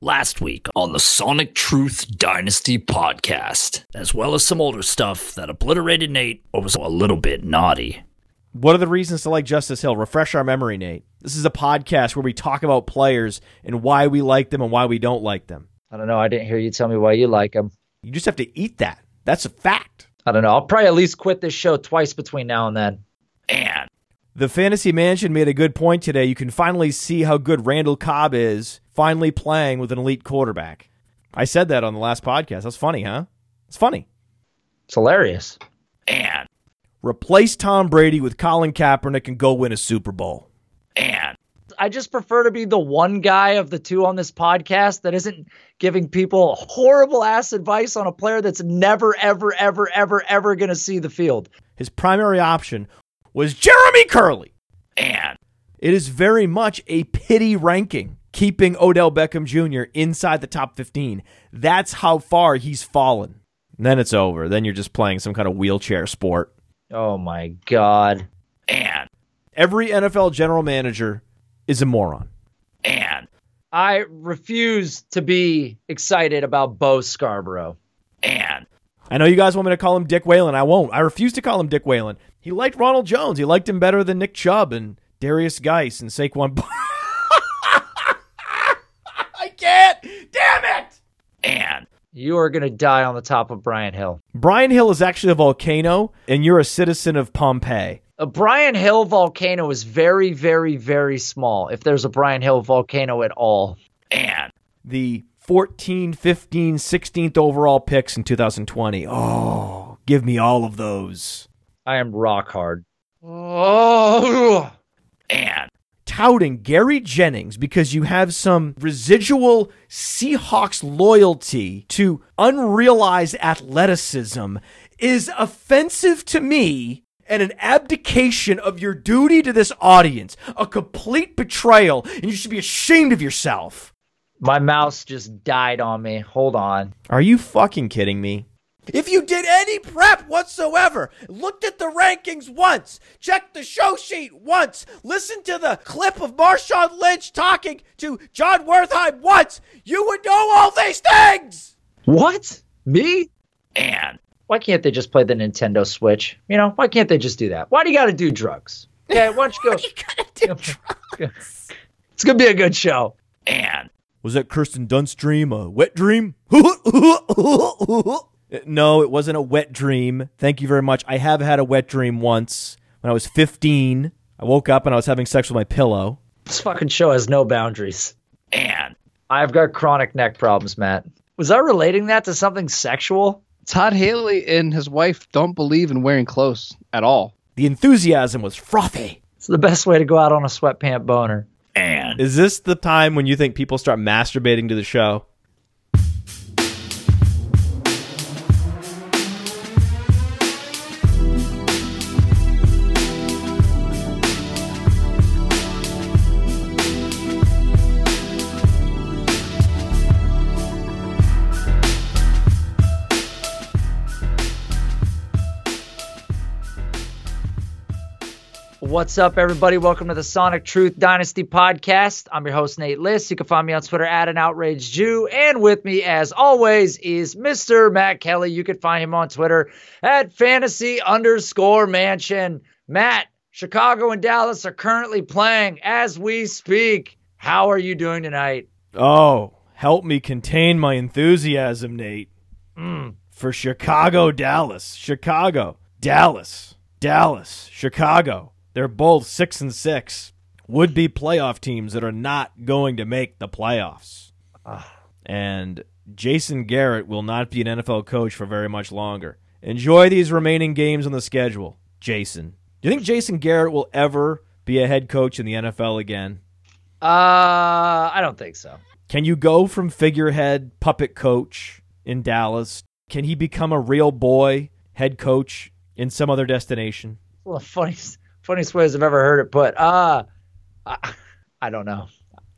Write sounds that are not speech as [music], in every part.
last week on the Sonic Truth Dynasty podcast, as well as some older stuff that obliterated Nate or was a little bit naughty. What are the reasons to like Justice Hill? Refresh our memory, Nate. This is a podcast where we talk about players and why we like them and why we don't like them. I don't know. I didn't hear you tell me why you like him. You just have to eat that. That's a fact. I don't know. I'll probably at least quit this show twice between now and then. And The Fantasy Mansion made a good point today. You can finally see how good Randall Cobb is finally playing with an elite quarterback. I said that on the last podcast. That's funny, huh? It's funny. It's hilarious. and Replace Tom Brady with Colin Kaepernick and go win a Super Bowl. and I just prefer to be the one guy of the two on this podcast that isn't giving people horrible ass advice on a player that's never, ever, ever, ever, ever going to see the field. His primary option was Jeremy Kerley. and It is very much a pity ranking, keeping Odell Beckham Jr. inside the top 15. That's how far he's fallen. And then it's over. Then you're just playing some kind of wheelchair sport. Oh my God. and Every NFL general manager is a moron. and I refuse to be excited about Bo Scarborough. and I know you guys want me to call him Dick Whalen. I won't. I refuse to call him Dick Whalen. He liked Ronald Jones. He liked him better than Nick Chubb and Derrius Guice and Saquon. Bar- [laughs] I can't. Damn it. and You are going to die on the top of Brian Hill. Brian Hill is actually a volcano, and you're a citizen of Pompeii. A Brian Hill volcano is very, very, very small, if there's a Brian Hill volcano at all. and the 14, 15, 16th overall picks in 2020. Oh, give me all of those. I am rock hard. Oh, and Touting Gary Jennings because you have some residual Seahawks loyalty to unrealized athleticism is offensive to me and an abdication of your duty to this audience, a complete betrayal, and you should be ashamed of yourself. My mouse just died on me. Hold on. Are you fucking kidding me? If you did any prep whatsoever, looked at the rankings once, checked the show sheet once, listened to the clip of Marshawn Lynch talking to John Wertheim once, you would know all these things! What? Me? and Why can't they just play the Nintendo Switch? You know, why can't they just do that? Why do you got to do drugs? [laughs] Okay, why don't you go? why You gotta do drugs. [laughs] It's gonna be a good show. and Was that Kirsten Dunst's dream a wet dream? [laughs] no, it wasn't a wet dream. Thank you very much. I have had a wet dream once when I was 15. I woke up and I was having sex with my pillow. This fucking show has no boundaries. and I've got chronic neck problems, Matt. Was I relating that to something sexual? Todd Haley and his wife don't believe in wearing clothes at all. The enthusiasm was frothy. It's the best way to go out on a sweatpant boner. Is this the time when you think people start masturbating to the show? What's up, everybody? Welcome to the Sonic Truth Dynasty podcast. I'm your host, Nate Liss. You can find me on Twitter at an outraged Jew. And with me, as always, is Mr. Matt Kelly. You can find him on Twitter at fantasy underscore mansion. Matt, Chicago and Dallas are currently playing as we speak. How are you doing tonight? Oh, help me contain my enthusiasm, Nate. Mm. For Chicago, Dallas. Chicago, Dallas, Dallas, Chicago. They're both six and six. Would be playoff teams that are not going to make the playoffs. And Jason Garrett will not be an NFL coach for very much longer. Enjoy these remaining games on the schedule, Jason. Do you think Jason Garrett will ever be a head coach in the NFL again? Uh, I don't think so. Can you go from figurehead puppet coach in Dallas? Can he become a real boy head coach in some other destination? The funniest, funniest ways I've ever heard it put. Uh, I, [laughs] I don't know.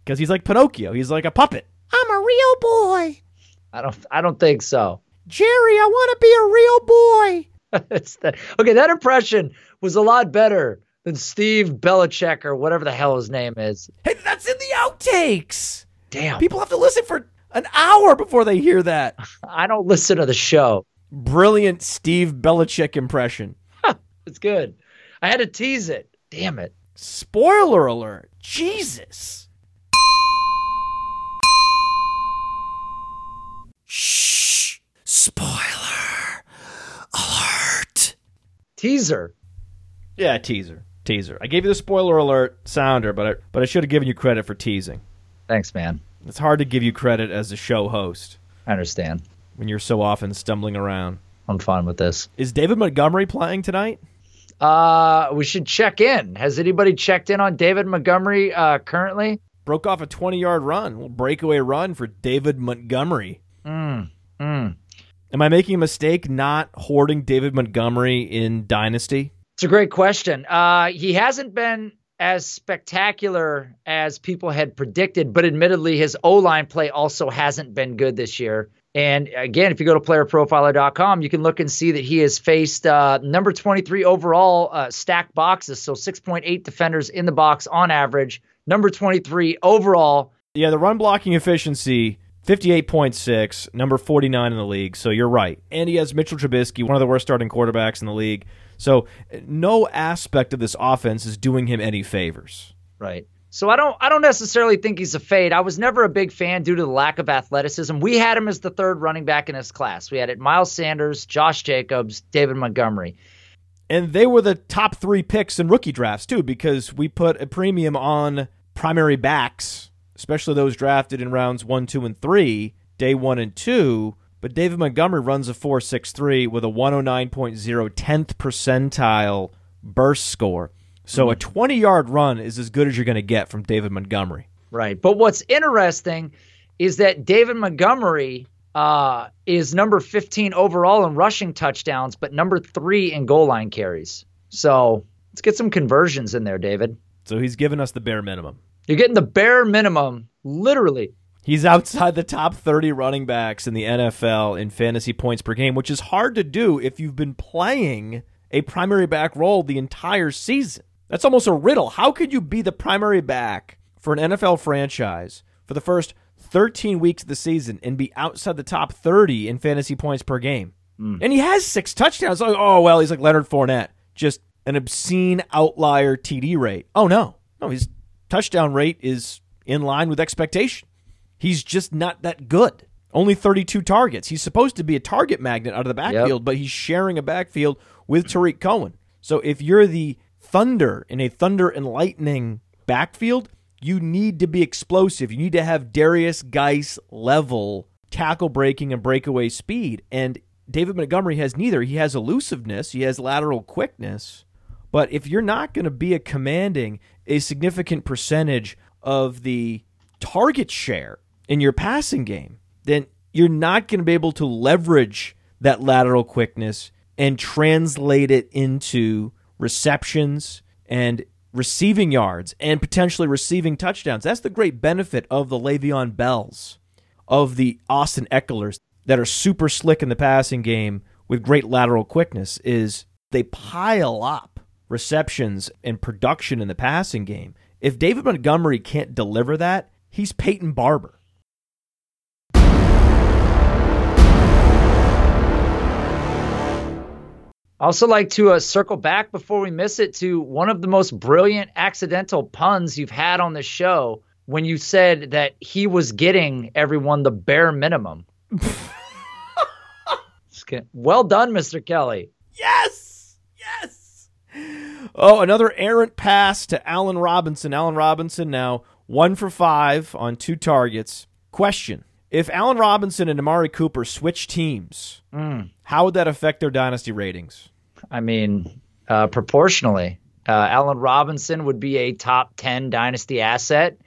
Because he's like Pinocchio. He's like a puppet. I'm a real boy. I don't. I don't think so. Jerry, I want to be a real boy. [laughs] it's that, okay, that impression was a lot better than Steve Belichick or whatever the hell his name is. Hey, that's in the outtakes. Damn. People have to listen for an hour before they hear that. [laughs] I don't listen to the show. Brilliant Steve Belichick impression. It's good. I had to tease it. Damn it. Spoiler alert. Jesus. Shh. Spoiler alert. Teaser. Yeah, teaser. Teaser. I gave you the spoiler alert sounder, but I, but I should have given you credit for teasing. Thanks, man. It's hard to give you credit as a show host I understand. when you're so often stumbling around. I'm fine with this. Is David Montgomery playing tonight? Uh, we should check in. Has anybody checked in on David Montgomery uh, currently? Broke off a 20 yard run, little breakaway run for David Montgomery. Mm, mm. Am I making a mistake not hoarding David Montgomery in Dynasty? It's a great question. Uh, he hasn't been as spectacular as people had predicted, but admittedly, his O line play also hasn't been good this year. And again, if you go to playerprofiler.com, you can look and see that he has faced uh, number 23 overall uh, stack boxes. So 6.8 defenders in the box on average. Number 23 overall. Yeah, the run blocking efficiency, 58.6, number 49 in the league. So you're right. And he has Mitchell Trubisky, one of the worst starting quarterbacks in the league. So no aspect of this offense is doing him any favors. Right. So I don't I don't necessarily think he's a fade. I was never a big fan due to the lack of athleticism. We had him as the third running back in his class. We had it Miles Sanders, Josh Jacobs, David Montgomery. And they were the top three picks in rookie drafts, too, because we put a premium on primary backs, especially those drafted in rounds one, two, and three, day one and two. But David Montgomery runs a 4.63 with a 109.0 10th percentile burst score. So a 20 yard run is as good as you're going to get from David Montgomery. Right. But what's interesting is that David Montgomery uh, is number 15 overall in rushing touchdowns, but number three in goal line carries. So let's get some conversions in there, David. So he's given us the bare minimum. You're getting the bare minimum, literally. He's outside the top 30 running backs in the NFL in fantasy points per game, which is hard to do if you've been playing a primary back role the entire season. That's almost a riddle. How could you be the primary back for an NFL franchise for the first 13 weeks of the season and be outside the top 30 in fantasy points per game? Hmm. And he has six touchdowns. Like, oh, well, he's like Leonard Fournette, just an obscene outlier TD rate. Oh, no. No, his touchdown rate is in line with expectation. He's just not that good. Only 32 targets. He's supposed to be a target magnet out of the backfield, but he's sharing a backfield with Tarik Cohen. So if you're the Thunder in a Thunder and Lightning backfield, you need to be explosive. You need to have Derrius Guice level tackle breaking and breakaway speed. And David Montgomery has neither. He has elusiveness, he has lateral quickness. But if you're not going to be a commanding a significant percentage of the target share in your passing game, then you're not going to be able to leverage that lateral quickness and translate it into receptions and receiving yards and potentially receiving touchdowns. That's the great benefit of the Le'Veon Bells, of the Austin Ekelers that are super slick in the passing game with great lateral quickness is they pile up receptions and production in the passing game. If David Montgomery can't deliver that, he's Peyton Barber. I also like to uh, circle back before we miss it to one of the most brilliant accidental puns you've had on the show when you said that he was getting everyone the bare minimum. [laughs] Well done, Mr. Kelly. Yes! Yes! Oh, another errant pass to Allen Robinson. Allen Robinson now one for five on two targets. Question If Allen Robinson and Amari Cooper switch teams, how would that affect their dynasty ratings? I mean, uh, proportionally, uh, Allen Robinson would be a top 10 dynasty asset,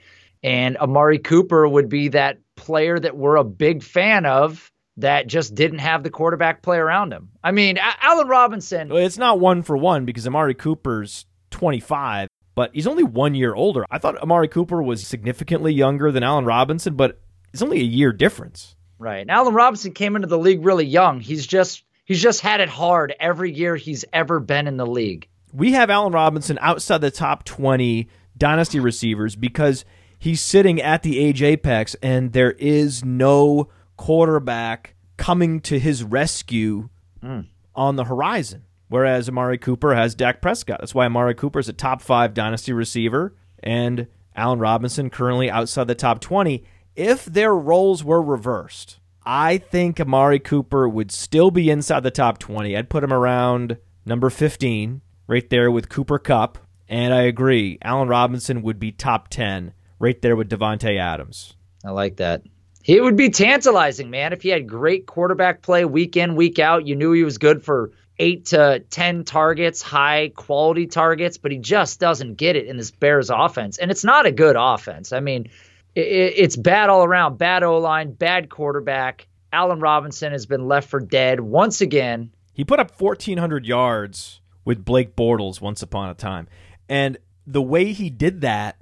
and Amari Cooper would be that player that we're a big fan of that just didn't have the quarterback play around him. I mean, A- Allen Robinson. Well, It's not one for one because Amari Cooper's 25, but he's only one year older. I thought Amari Cooper was significantly younger than Allen Robinson, but it's only a year difference. Right. And Allen Robinson came into the league really young. He's just he's just had it hard every year he's ever been in the league. we have Allen Robinson outside the top 20 dynasty receivers because he's sitting at the age apex, and there is no quarterback coming to his rescue hmm. on the horizon. Whereas Amari Cooper has Dak Prescott. That's why Amari Cooper is a top five dynasty receiver, and Allen Robinson currently outside the top 20. If their roles were reversed, I think Amari Cooper would still be inside the top 20. I'd put him around number 15, right there with Cooper Kupp. And I agree, Allen Robinson would be top 10, right there with Davante Adams. I like that. It would be tantalizing, man, if he had great quarterback play week in, week out. You knew he was good for eight to 10 targets, high quality targets, but he just doesn't get it in this Bears offense. And it's not a good offense. I mean, it's bad all around bad O line, bad quarterback. Allen Robinson has been left for dead once again. He put up 1,400 yards with Blake Bortles once upon a time. And the way he did that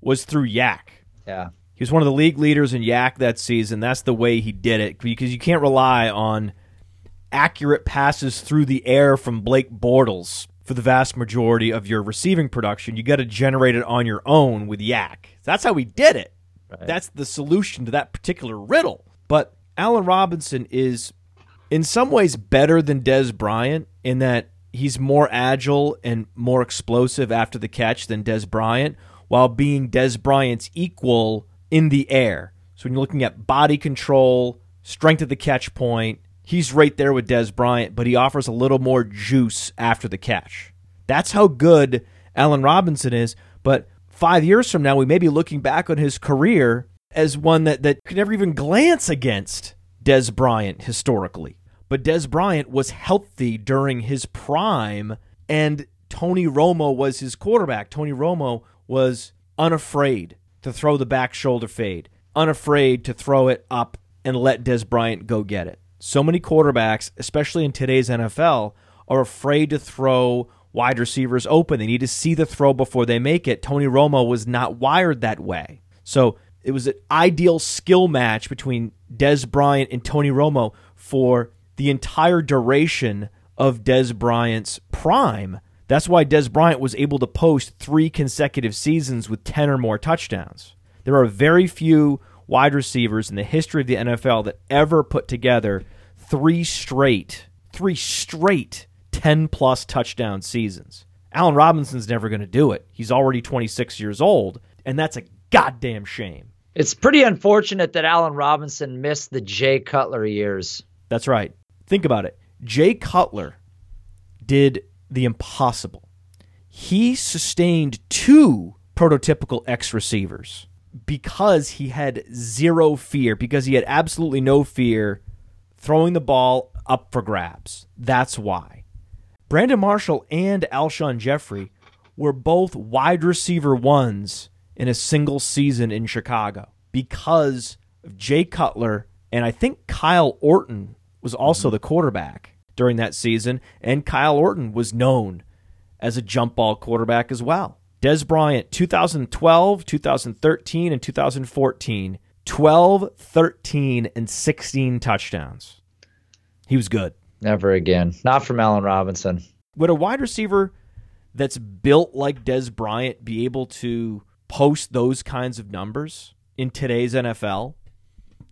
was through YAC. Yeah. He was one of the league leaders in YAC that season. That's the way he did it because you can't rely on accurate passes through the air from Blake Bortles for the vast majority of your receiving production. You got to generate it on your own with YAC. That's how he did it. That's the solution to that particular riddle. But Allen Robinson is in some ways better than Dez Bryant in that he's more agile and more explosive after the catch than Dez Bryant, while being Dez Bryant's equal in the air. So when you're looking at body control, strength at the catch point, he's right there with Dez Bryant, but he offers a little more juice after the catch. That's how good Allen Robinson is. But five years from now, we may be looking back on his career as one that, that could never even glance against Dez Bryant historically. But Dez Bryant was healthy during his prime, and Tony Romo was his quarterback. Tony Romo was unafraid to throw the back shoulder fade, unafraid to throw it up and let Dez Bryant go get it. So many quarterbacks, especially in today's NFL, are afraid to throw wide receivers open. They need to see the throw before they make it. Tony Romo was not wired that way. So it was an ideal skill match between Dez Bryant and Tony Romo for the entire duration of Dez Bryant's prime. That's why Dez Bryant was able to post three consecutive seasons with 10 or more touchdowns. There are very few wide receivers in the history of the NFL that ever put together three straight, three straight 10 plus touchdown seasons. Allen Robinson's never going to do it. He's already 26 years old, and that's a goddamn shame. It's pretty unfortunate that Allen Robinson missed the Jay Cutler years. That's right. Think about it. Jay Cutler did the impossible. He sustained two prototypical X receivers because he had zero fear, because he had absolutely no fear throwing the ball up for grabs. That's why. Brandon Marshall and Alshon Jeffery were both wide receiver ones in a single season in Chicago because of Jay Cutler and I think Kyle Orton was also mm-hmm. the quarterback during that season, and Kyle Orton was known as a jump ball quarterback as well. Dez Bryant, 2012, 2013, and 2014, 12, 13, and 16 touchdowns. He was good. Never again. Not from Allen Robinson. Would a wide receiver that's built like Dez Bryant be able to post those kinds of numbers in today's NFL?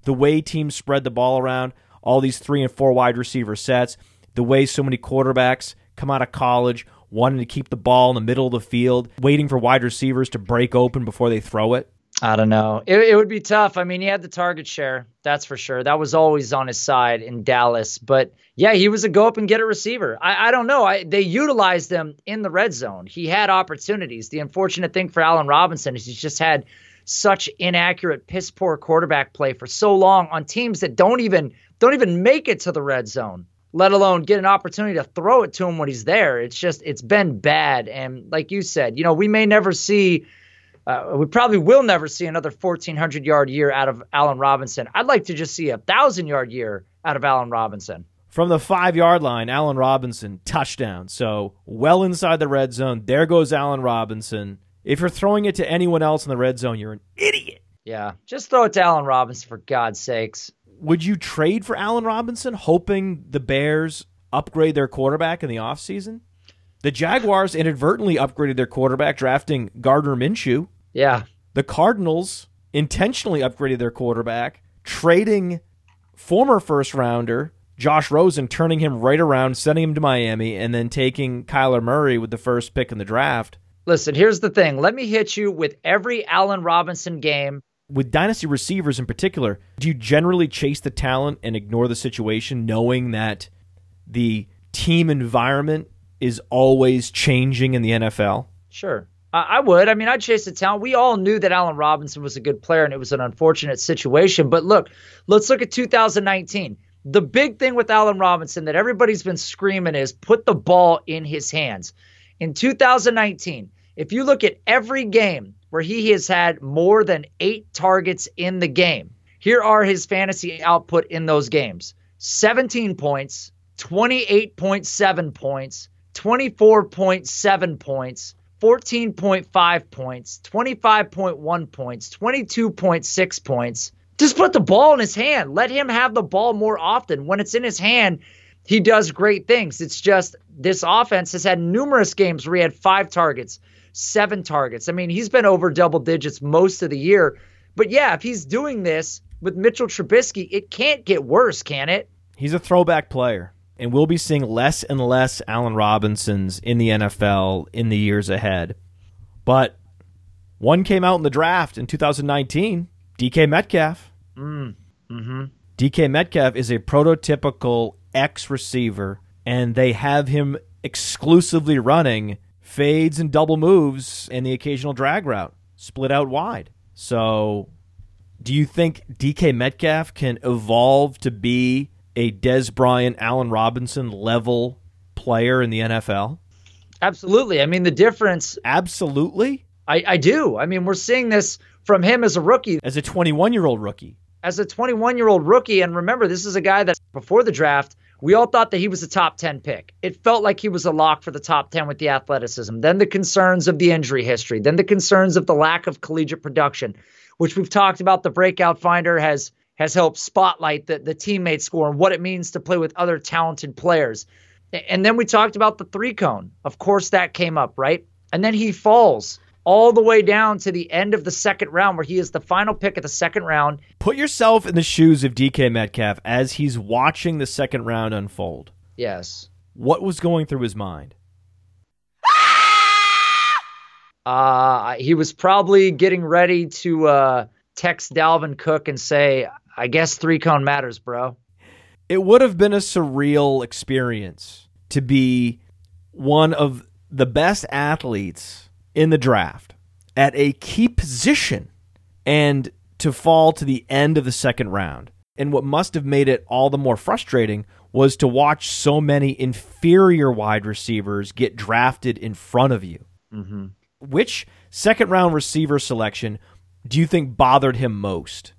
The way teams spread the ball around, all these three and four wide receiver sets, the way so many quarterbacks come out of college wanting to keep the ball in the middle of the field, waiting for wide receivers to break open before they throw it. I don't know. It, it would be tough. I mean, he had the target share, that's for sure. That was always on his side in Dallas. But yeah, he was a go up and get a receiver. I, I don't know. I, they utilized him in the red zone. He had opportunities. The unfortunate thing for Allen Robinson is he's just had such inaccurate, piss poor quarterback play for so long on teams that don't even don't even make it to the red zone let alone get an opportunity to throw it to him when he's there. It's just it's been bad, and like you said, you know, we may never see. Uh, we probably will never see another 1,400 yard year out of Allen Robinson. I'd like to just see a thousand yard year out of Allen Robinson. From the five yard line, Allen Robinson, touchdown. So well inside the red zone. There goes Allen Robinson. If you're throwing it to anyone else in the red zone, you're an idiot. Yeah, just throw it to Allen Robinson for God's sakes. Would you trade for Allen Robinson, hoping the Bears upgrade their quarterback in the offseason? The Jaguars inadvertently upgraded their quarterback, drafting Gardner Minshew. Yeah, the Cardinals intentionally upgraded their quarterback, trading former first rounder Josh Rosen, turning him right around, sending him to Miami, and then taking Kyler Murray with the first pick in the draft. Listen, here's the thing. Let me hit you with every Allen Robinson game. With dynasty receivers in particular, do you generally chase the talent and ignore the situation, knowing that the team environment is always changing in the NFL? Sure. I would. I mean, I'd chase the talent. We all knew that Allen Robinson was a good player and it was an unfortunate situation. But look, let's look at 2019. The big thing with Allen Robinson that everybody's been screaming is put the ball in his hands. In 2019, if you look at every game where he has had more than eight targets in the game, here are his fantasy output in those games 17 points, 28.7 points, 24.7 points. 14.5 points, 25.1 points, 22.6 points. Just put the ball in his hand. Let him have the ball more often. When it's in his hand, he does great things. It's just this offense has had numerous games where he had five targets, seven targets. I mean, he's been over double digits most of the year. But yeah, if he's doing this with Mitchell Trubisky, it can't get worse, can it? He's a throwback player and we'll be seeing less and less Allen Robinsons in the NFL in the years ahead. But one came out in the draft in 2019, DK Metcalf. Mm. Mm-hmm. DK Metcalf is a prototypical X receiver, and they have him exclusively running fades and double moves and the occasional drag route, split out wide. So, do you think DK Metcalf can evolve to be a Dez Bryant, Allen Robinson level player in the NFL? Absolutely. I mean, the difference. Absolutely. I, I do. I mean, we're seeing this from him as a rookie, as a 21 year old rookie. As a 21 year old rookie. And remember, this is a guy that before the draft, we all thought that he was a top 10 pick. It felt like he was a lock for the top 10 with the athleticism. Then the concerns of the injury history, then the concerns of the lack of collegiate production, which we've talked about. The breakout finder has has helped spotlight the, the teammate score and what it means to play with other talented players. And then we talked about the three cone. Of course, that came up, right? And then he falls all the way down to the end of the second round, where he is the final pick of the second round. Put yourself in the shoes of DK Metcalf as he's watching the second round unfold. Yes. What was going through his mind? [laughs] Uh, he was probably getting ready to uh, text Dalvin Cook and say, I guess three cone matters, bro. It would have been a surreal experience to be one of the best athletes in the draft at a key position and to fall to the end of the second round. And what must have made it all the more frustrating was to watch so many inferior wide receivers get drafted in front of you. Mm-hmm. Which second round receiver selection do you think bothered him most?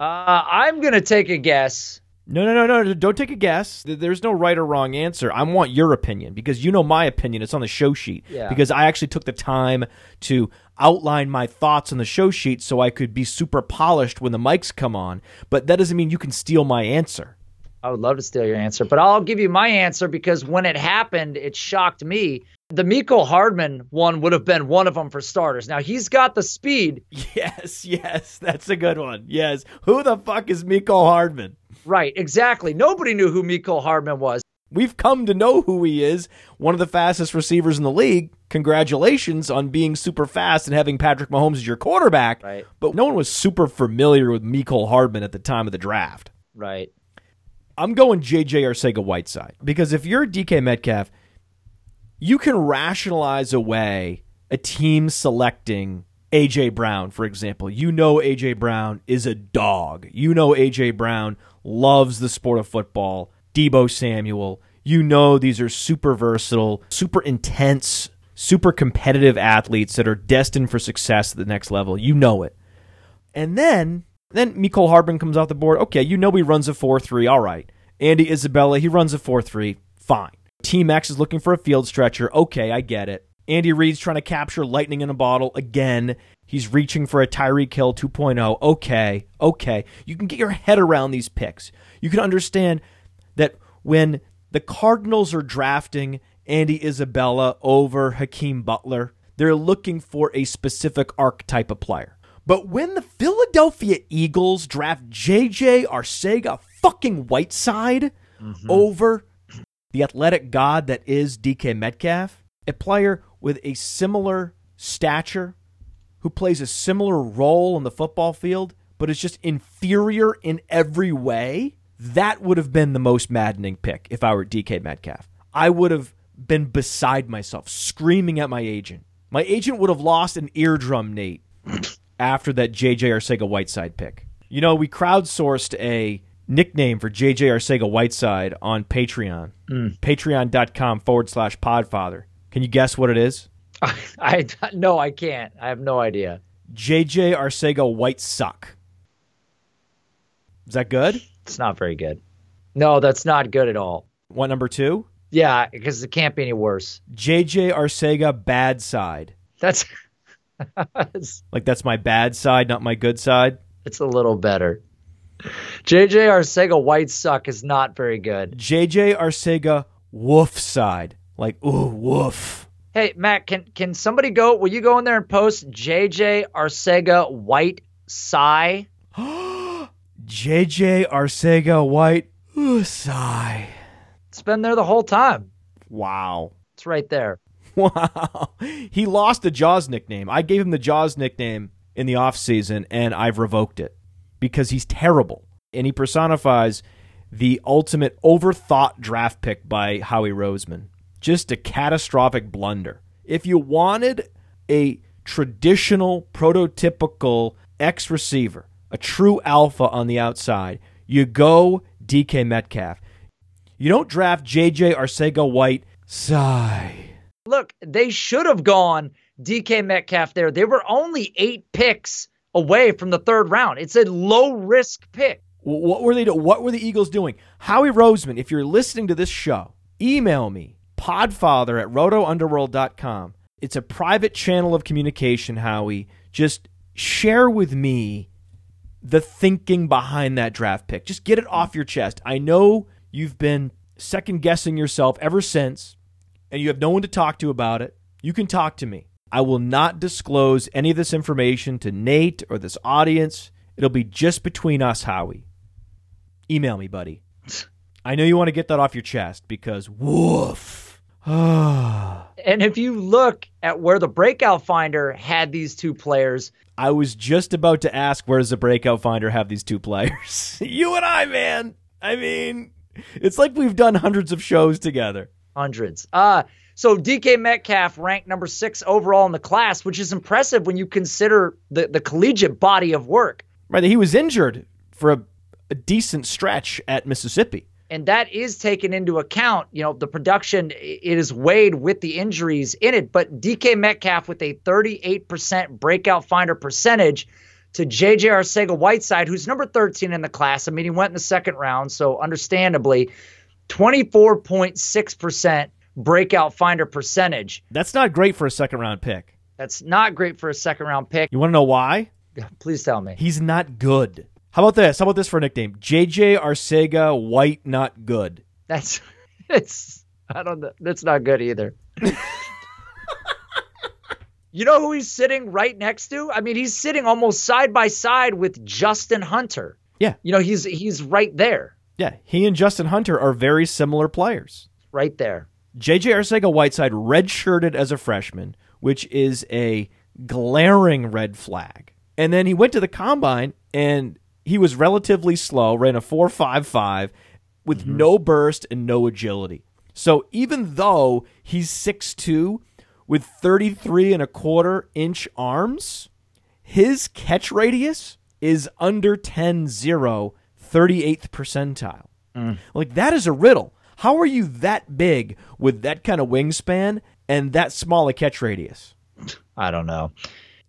Uh, I'm gonna take a guess. No, no, no, no. Don't take a guess. There's no right or wrong answer. I want your opinion because you know my opinion. It's on the show sheet. Yeah. Because I actually took the time to outline my thoughts on the show sheet so I could be super polished when the mics come on. But that doesn't mean you can steal my answer. I would love to steal your answer, but I'll give you my answer because when it happened, it shocked me the Mecole Hardman one would have been one of them for starters. Now he's got the speed. Yes, yes, that's a good one. Yes. Who the fuck is Mecole Hardman? Right, exactly. Nobody knew who Mecole Hardman was. We've come to know who he is, one of the fastest receivers in the league. Congratulations on being super fast and having Patrick Mahomes as your quarterback. Right. But no one was super familiar with Mecole Hardman at the time of the draft. Right. I'm going JJ Arcega Whiteside because if you're DK Metcalf, you can rationalize away a team selecting AJ Brown, for example. You know AJ Brown is a dog. You know AJ Brown loves the sport of football. Deebo Samuel. You know these are super versatile, super intense, super competitive athletes that are destined for success at the next level. You know it. And then then Mecole Hardman comes off the board. Okay, you know he runs a 4-3. All right. Andy Isabella, he runs a 4-3. Fine. Team X is looking for a field stretcher. Okay, I get it. Andy Reid's trying to capture lightning in a bottle again. He's reaching for a Tyreek Hill 2.0. Okay, okay. You can get your head around these picks. You can understand that when the Cardinals are drafting Andy Isabella over Hakeem Butler, they're looking for a specific archetype of player. But when the Philadelphia Eagles draft JJ Arcega fucking Whiteside mm-hmm. over the athletic god that is DK Metcalf, a player with a similar stature, who plays a similar role on the football field, but is just inferior in every way, that would have been the most maddening pick if I were DK Metcalf. I would have been beside myself, screaming at my agent. My agent would have lost an eardrum, Nate, after that JJ Arcega Whiteside pick. You know, we crowdsourced a nickname for JJ Arcega Whiteside on Patreon. Mm. Patreon.com forward slash podfather. Can you guess what it is? [laughs] I no, I can't. I have no idea. JJ Arcega White Suck. Is that good? It's not very good. No, that's not good at all. What number two? Yeah, because it can't be any worse. JJ Arcega Bad Side. [laughs] That's Like that's my bad side, not my good side. it's a little better. JJ Arcega White Suck is not very good. JJ Arcega Woof Side. Like, ooh, woof. Hey, Matt, can can somebody go? Will you go in there and post JJ Arcega White Sigh? [gasps] JJ Arcega White ooh, Sigh. It's been there the whole time. Wow. It's right there. [laughs] Wow. He lost the Jaws nickname. I gave him the Jaws nickname in the offseason, and I've revoked it because he's terrible. And he personifies the ultimate overthought draft pick by Howie Roseman. Just a catastrophic blunder. If you wanted a traditional, prototypical X receiver, a true alpha on the outside, you go DK Metcalf. You don't draft JJ Arcega White. Sigh. Look, they should have gone DK Metcalf there. They were only eight picks away from the third round. It's a low risk pick. What were they do- What were the Eagles doing? Howie Roseman, if you're listening to this show, email me, podfather at rotounderworld.com. It's a private channel of communication, Howie. Just share with me the thinking behind that draft pick. Just get it off your chest. I know you've been second guessing yourself ever since, and you have no one to talk to about it. You can talk to me. I will not disclose any of this information to Nate or this audience. It'll be just between us, Howie. Email me, buddy. I know you want to get that off your chest because woof. [sighs] And if you look at where the breakout finder had these two players, I was just about to ask where does the breakout finder have these two players? [laughs] you and I, man. I mean, it's like we've done hundreds of shows together. hundreds. Uh so DK Metcalf ranked number six overall in the class, which is impressive when you consider the, the collegiate body of work. Right, he was injured for a, a decent stretch at Mississippi. and that is taken into account. You know, the production it is weighed with the injuries in it, but DK Metcalf with a 38% breakout finder percentage to JJ Arcega Whiteside, who's number 13 in the class. I mean, he went in the second round, so understandably, 24.6% breakout finder percentage. That's not great for a second round pick. That's not great for a second round pick. You want to know why? [laughs] Please tell me. He's not good. How about this? How about this for a nickname? JJ Arcega White Not Good. That's [laughs] it's I don't know. That's not good either. [laughs] you know who he's sitting right next to? I mean, he's sitting almost side by side with Justin Hunter. Yeah. You know, he's he's right there. Yeah, he and Justin Hunter are very similar players. Right there. JJ Arcega Whiteside redshirted as a freshman, which is a glaring red flag. And then he went to the combine and he was relatively slow, ran a 4.55 with mm-hmm. no burst and no agility. So even though he's 6'2 with 33 and a quarter inch arms, his catch radius is under 10 0, 38th percentile. Mm. Like, that is a riddle. How are you that big with that kind of wingspan and that small a catch radius? I don't know.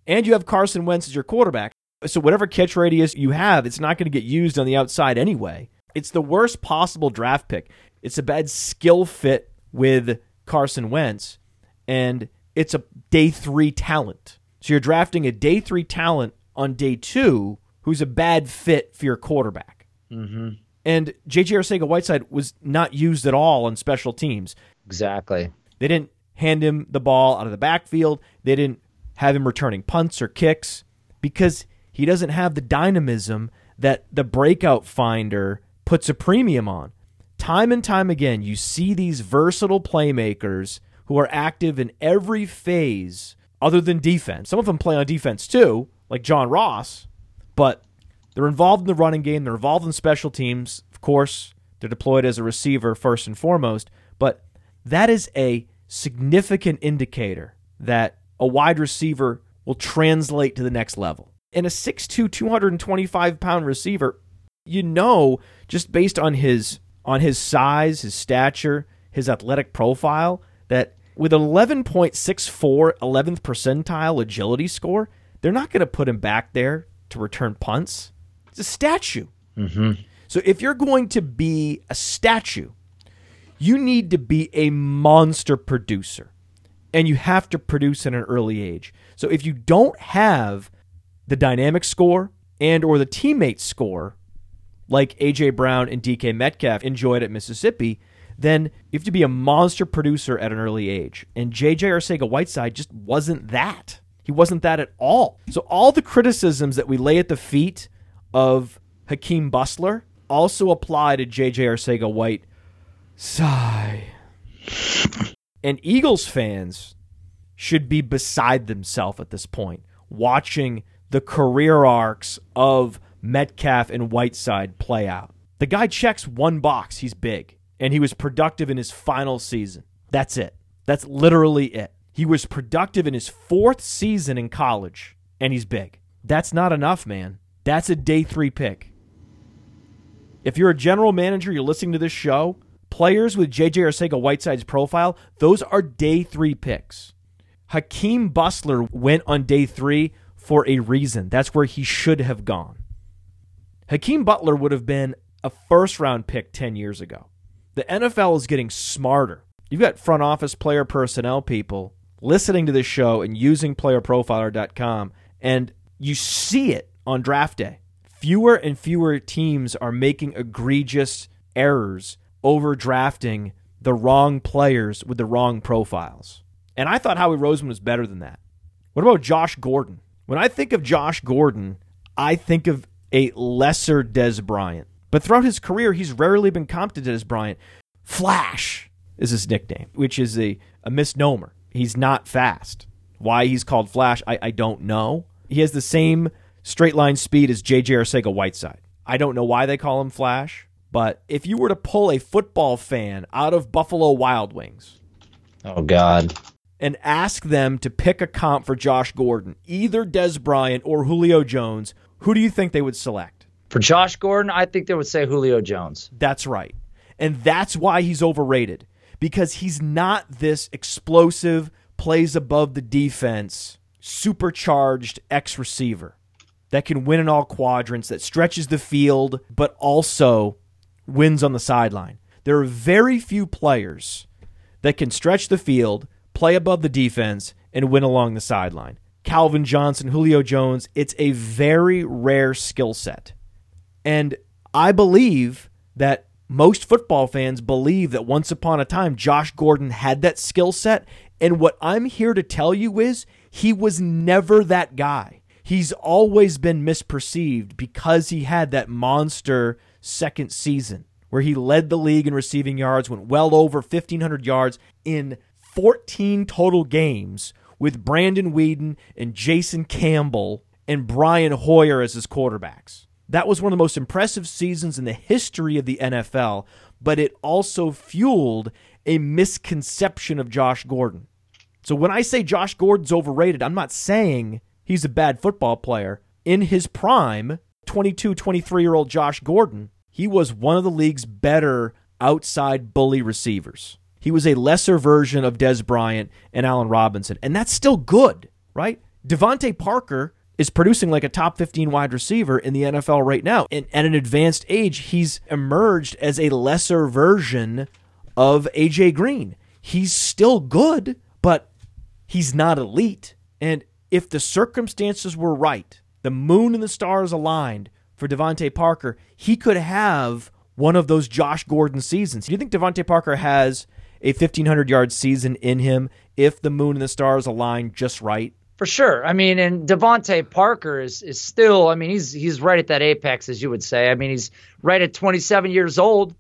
And you have Carson Wentz as your quarterback. So, whatever catch radius you have, it's not going to get used on the outside anyway. It's the worst possible draft pick. It's a bad skill fit with Carson Wentz, and it's a day three talent. So, you're drafting a day three talent on day two who's a bad fit for your quarterback. Mm-hmm. And JJ Arcega Whiteside was not used at all on special teams. Exactly. They didn't hand him the ball out of the backfield. They didn't have him returning punts or kicks. because he doesn't have the dynamism that the breakout finder puts a premium on. Time and time again, you see these versatile playmakers who are active in every phase other than defense. Some of them play on defense too, like John Ross, but they're involved in the running game, they're involved in special teams. Of course, they're deployed as a receiver first and foremost, but that is a significant indicator that a wide receiver will translate to the next level. And a 6'2, 225 pound receiver, you know, just based on his on his size, his stature, his athletic profile, that with 11.64 11th percentile agility score, they're not going to put him back there to return punts. It's a statue. Mm-hmm. So if you're going to be a statue, you need to be a monster producer. And you have to produce at an early age. So if you don't have the dynamic score and or the teammate score like AJ Brown and DK Metcalf enjoyed at Mississippi, then you have to be a monster producer at an early age. And JJ Arcega Whiteside just wasn't that. He wasn't that at all. So all the criticisms that we lay at the feet of Hakeem Bustler also apply to JJ Arcega White. Sigh. and Eagles fans should be beside themselves at this point, watching the career arcs of Metcalf and Whiteside play out. The guy checks one box, he's big, and he was productive in his final season. That's it. That's literally it. He was productive in his fourth season in college, and he's big. That's not enough, man. That's a day three pick. If you're a general manager, you're listening to this show, players with JJ Arcega Whiteside's profile, those are day three picks. Hakeem Bustler went on day three for a reason. That's where he should have gone. Hakeem Butler would have been a first round pick 10 years ago. The NFL is getting smarter. You've got front office player personnel people listening to this show and using playerprofiler.com, and you see it on draft day. Fewer and fewer teams are making egregious errors over drafting the wrong players with the wrong profiles. And I thought Howie Roseman was better than that. What about Josh Gordon? When I think of Josh Gordon, I think of a lesser Dez Bryant. But throughout his career, he's rarely been comped to Dez Bryant. Flash is his nickname, which is a, a misnomer. He's not fast. Why he's called Flash, I, I don't know. He has the same straight line speed is JJ Arcega Whiteside. I don't know why they call him Flash, but if you were to pull a football fan out of Buffalo Wild Wings Oh God. and ask them to pick a comp for Josh Gordon, either Dez Bryant or Julio Jones, who do you think they would select? For Josh Gordon, I think they would say Julio Jones. That's right. And that's why he's overrated because he's not this explosive, plays above the defense, supercharged X receiver that can win in all quadrants, that stretches the field, but also wins on the sideline. There are very few players that can stretch the field, play above the defense, and win along the sideline. Calvin Johnson, Julio Jones, it's a very rare skill set. And I believe that most football fans believe that once upon a time Josh Gordon had that skill set. And what I'm here to tell you is he was never that guy. He's always been misperceived because he had that monster second season where he led the league in receiving yards, went well over 1,500 yards in 14 total games with Brandon Weeden and Jason Campbell and Brian Hoyer as his quarterbacks. That was one of the most impressive seasons in the history of the NFL, but it also fueled a misconception of Josh Gordon. So when I say Josh Gordon's overrated, I'm not saying he's a bad football player. In his prime, 22, 23 year old Josh Gordon, he was one of the league's better outside bully receivers. He was a lesser version of Dez Bryant and Allen Robinson, and that's still good, right? DeVante Parker is producing like a top 15 wide receiver in the NFL right now. And at an advanced age, he's emerged as a lesser version of AJ Green. He's still good, but he's not elite. And if the circumstances were right, the moon and the stars aligned for DeVante Parker, he could have one of those Josh Gordon seasons. Do you think DeVante Parker has a 1,500 yard season in him if the moon and the stars align just right? For sure. I mean, and DeVante Parker is is still. I mean, he's he's right at that apex, as you would say. I mean, he's right at 27 years old,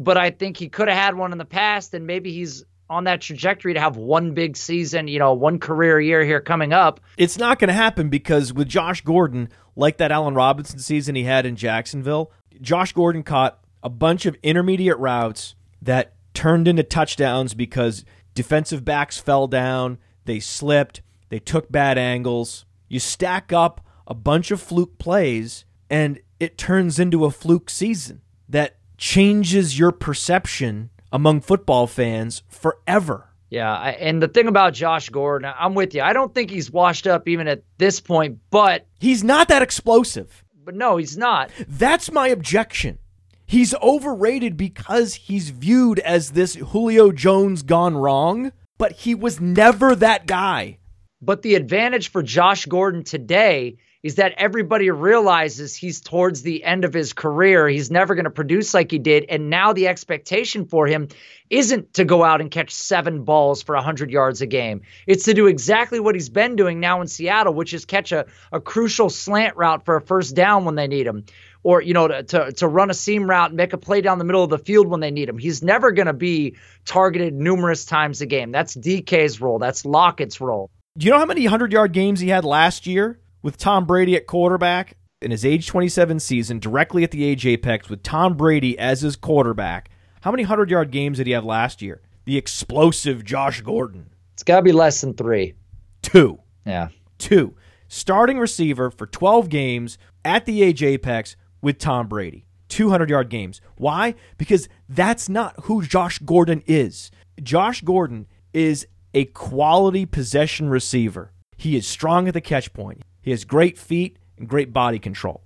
but I think he could have had one in the past, and maybe he's on that trajectory to have one big season, you know, one career year here coming up. It's not going to happen because with Josh Gordon, like that Allen Robinson season he had in Jacksonville, Josh Gordon caught a bunch of intermediate routes that turned into touchdowns because defensive backs fell down, they slipped, they took bad angles. You stack up a bunch of fluke plays, and it turns into a fluke season that changes your perception among football fans forever. Yeah, I, and the thing about Josh Gordon, I'm with you. I don't think he's washed up even at this point, but He's not that explosive. but no, he's not. That's my objection. He's overrated because he's viewed as this Julio Jones gone wrong, but he was never that guy. But the advantage for Josh Gordon today is that everybody realizes he's towards the end of his career. He's never going to produce like he did. And now the expectation for him isn't to go out and catch seven balls for 100 yards a game. It's to do exactly what he's been doing now in Seattle, which is catch a, a crucial slant route for a first down when they need him. Or, you know, to, to, to run a seam route and make a play down the middle of the field when they need him. He's never going to be targeted numerous times a game. That's DK's role. That's Lockett's role. Do you know how many 100 yard games he had last year with Tom Brady at quarterback in his age 27 season, directly at the age apex with Tom Brady as his quarterback? How many 100 yard games did he have last year? The explosive Josh Gordon. It's got to be less than three. Two. Yeah. Two. Starting receiver for 12 games at the age apex with Tom Brady. 200 yard games. Why? Because that's not who Josh Gordon is. Josh Gordon is a quality possession receiver. He is strong at the catch point. He has great feet and great body control.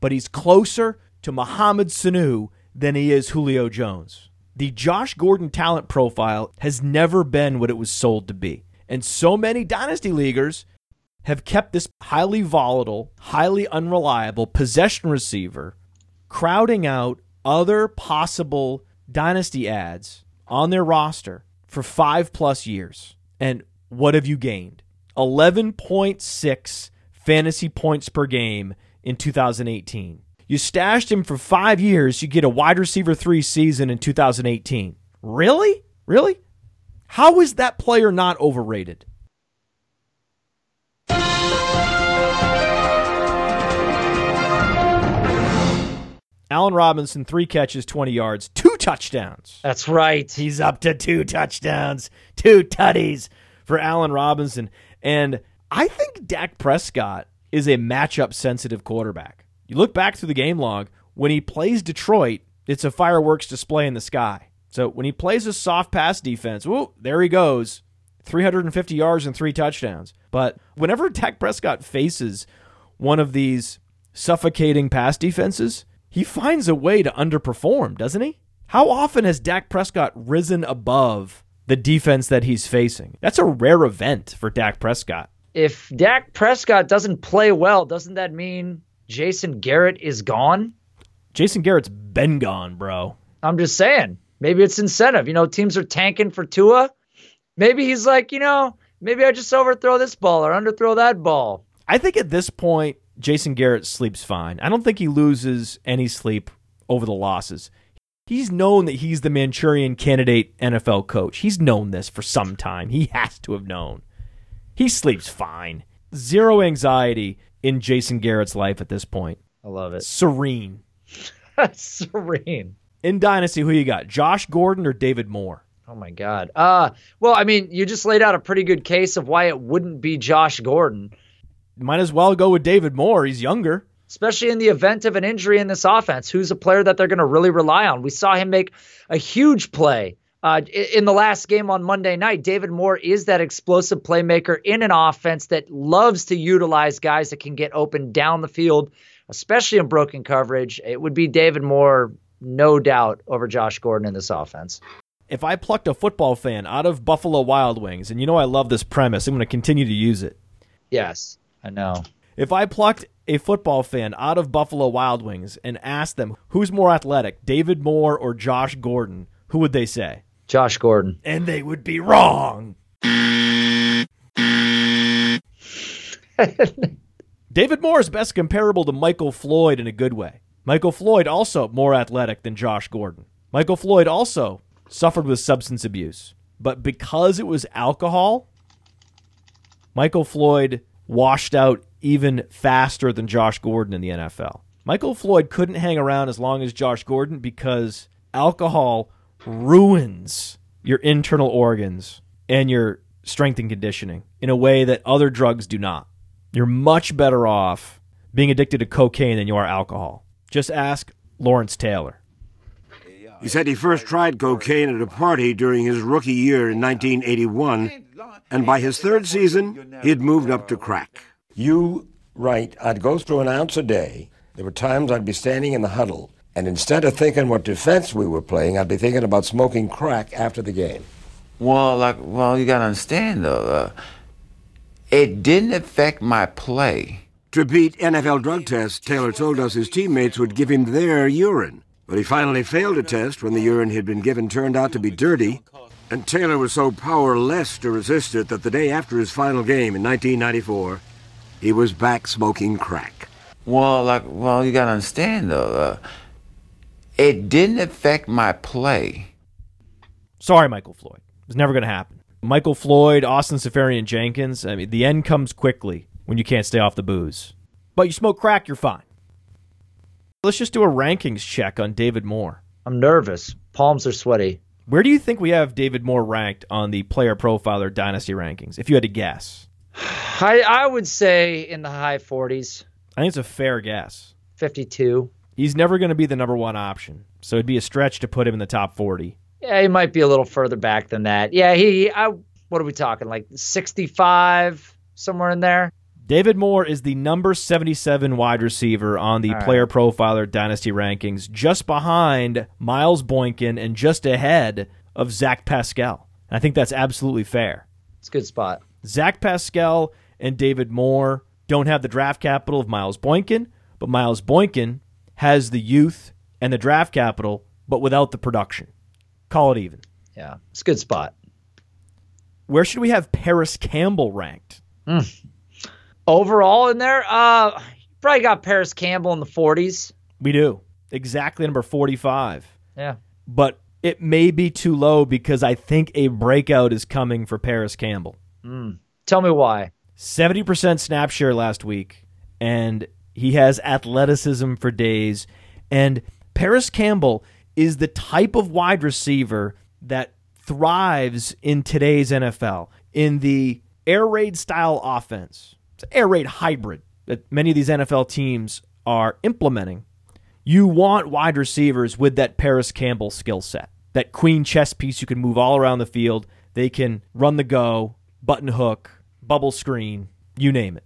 But he's closer to Mohamed Sanu than he is Julio Jones. The Josh Gordon talent profile has never been what it was sold to be. And so many dynasty leaguers have kept this highly volatile, highly unreliable possession receiver crowding out other possible dynasty ads on their roster for five plus years. And what have you gained? 11.6 fantasy points per game in 2018. You stashed him for five years, you get a wide receiver three season in 2018. Really? Really? How is that player not overrated? Allen Robinson, three catches, 20 yards, two touchdowns. That's right. He's up to two touchdowns, two tutties for Allen Robinson. And I think Dak Prescott is a matchup sensitive quarterback. You look back through the game log, when he plays Detroit, it's a fireworks display in the sky. So when he plays a soft pass defense, whoa, there he goes. 350 yards and three touchdowns. But whenever [laughs] Dak Prescott faces one of these suffocating pass defenses, he finds a way to underperform, doesn't he? How often has Dak Prescott risen above the defense that he's facing? That's a rare event for Dak Prescott. If Dak Prescott doesn't play well, doesn't that mean Jason Garrett is gone? Jason Garrett's been gone, bro. I'm just saying. Maybe it's incentive. You know, teams are tanking for Tua. Maybe he's like, you know, maybe I just overthrow this ball or underthrow that ball. I think at this point, Jason Garrett sleeps fine. I don't think he loses any sleep over the losses. He's known that he's the Manchurian candidate NFL coach. He's known this for some time. He has to have known. He sleeps fine. Zero anxiety in Jason Garrett's life at this point. I love it. Serene. [laughs] Serene. In Dynasty, who you got? Josh Gordon or David Moore? Oh my God. Uh well, I mean, you just laid out a pretty good case of why it wouldn't be Josh Gordon, Might as well go with David Moore. He's younger. especially in the event of an injury in this offense. Who's a player that they're going to really rely on? We saw him make a huge play uh, in the last game on Monday night. David Moore is that explosive playmaker in an offense that loves to utilize guys that can get open down the field, especially in broken coverage. It would be David Moore, no doubt, over Josh Gordon in this offense. If I plucked a football fan out of Buffalo Wild Wings, and you know I love this premise, I'm going to continue to use it. Yes, I know. If I plucked a football fan out of Buffalo Wild Wings and asked them who's more athletic, David Moore or Josh Gordon, who would they say? Josh Gordon. And they would be wrong. David Moore is best comparable to Michael Floyd in a good way. Michael Floyd also more athletic than Josh Gordon. Michael Floyd also suffered with substance abuse. But because it was alcohol, Michael Floyd washed out even faster than Josh Gordon in the NFL. Michael Floyd couldn't hang around as long as Josh Gordon because alcohol ruins your internal organs and your strength and conditioning in a way that other drugs do not. You're much better off being addicted to cocaine than you are alcohol. Just ask Lawrence Taylor. He said he first tried cocaine at a party during his rookie year in 1981, and by his third season, he had moved up to crack. You write, I'd go through an ounce a day. There were times I'd be standing in the huddle, and instead of thinking what defense we were playing, I'd be thinking about smoking crack after the game. Well, like, well, you gotta understand though, uh, it didn't affect my play. To beat NFL drug tests, Taylor told us his teammates would give him their urine. But he finally failed a test when the urine he'd been given turned out to be dirty, and Taylor was so powerless to resist it that the day after his final game in 1994, he was back smoking crack. Well, like, well, you gotta understand though, uh, it didn't affect my play. Sorry, Michael Floyd. It was never going to happen. Michael Floyd, Austin Seferian Jenkins. I mean, the end comes quickly when you can't stay off the booze. But you smoke crack, you're fine. Let's just do a rankings check on David Moore. I'm nervous. Palms are sweaty. Where do you think we have David Moore ranked on the player profiler dynasty rankings, if you had to guess? I I would say in the high 40s, I think it's a fair guess. 52. He's never going to be the number one option, so it'd be a stretch to put him in the top 40. Yeah, he might be a little further back than that. Yeah, he. I. What are we talking? Like 65, somewhere in there. David Moore is the number 77 wide receiver on the right. player profiler dynasty rankings, just behind Miles Boykin and just ahead of Zach Pascal. I think that's absolutely fair. It's a good spot. Zach Pascal and David Moore don't have the draft capital of Miles Boykin, but Miles Boykin has the youth and the draft capital, but without the production. Call it even. Yeah, it's a good spot. Where should we have Parris Campbell ranked? Overall in there, uh, probably got Parris Campbell in the 40s. We do. Exactly number 45. Yeah. but it may be too low because I think a breakout is coming for Parris Campbell. Tell me why. 70% snap share last week, and he has athleticism for days. And Parris Campbell is the type of wide receiver that thrives in today's NFL in the air raid style offense. It's an air raid hybrid that many of these NFL teams are implementing. You want wide receivers with that Parris Campbell skill set, that queen chess piece you can move all around the field. They can run the go, button hook, bubble screen, you name it.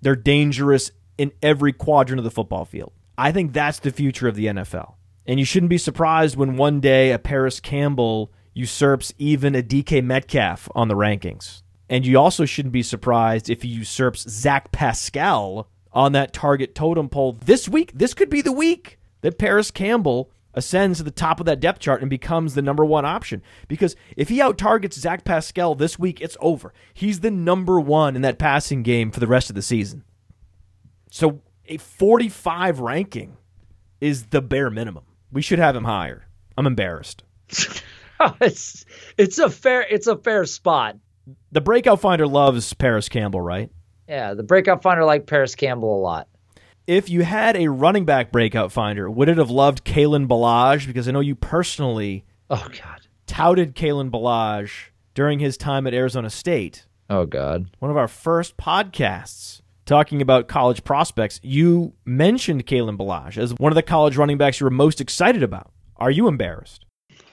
They're dangerous in every quadrant of the football field. I think that's the future of the NFL. And you shouldn't be surprised when one day a Parris Campbell usurps even a DK Metcalf on the rankings. And you also shouldn't be surprised if he usurps Zach Pascal on that target totem pole this week. This could be the week that Parris Campbell ascends to the top of that depth chart and becomes the number one option. Because if he out targets Zach Pascal this week, it's over. He's the number one in that passing game for the rest of the season. So a 45 ranking is the bare minimum. We should have him higher. I'm embarrassed. [laughs] it's it's a fair it's a fair spot. The breakout finder loves Parris Campbell, right? Yeah, the breakout finder liked Parris Campbell a lot. If you had a running back breakout finder, would it have loved Kalen Ballage? Because I know you personally Oh God. touted Kalen Ballage during his time at Arizona State. Oh God. One of our first podcasts talking about college prospects, you mentioned Kalen Ballage as one of the college running backs you were most excited about. Are you embarrassed?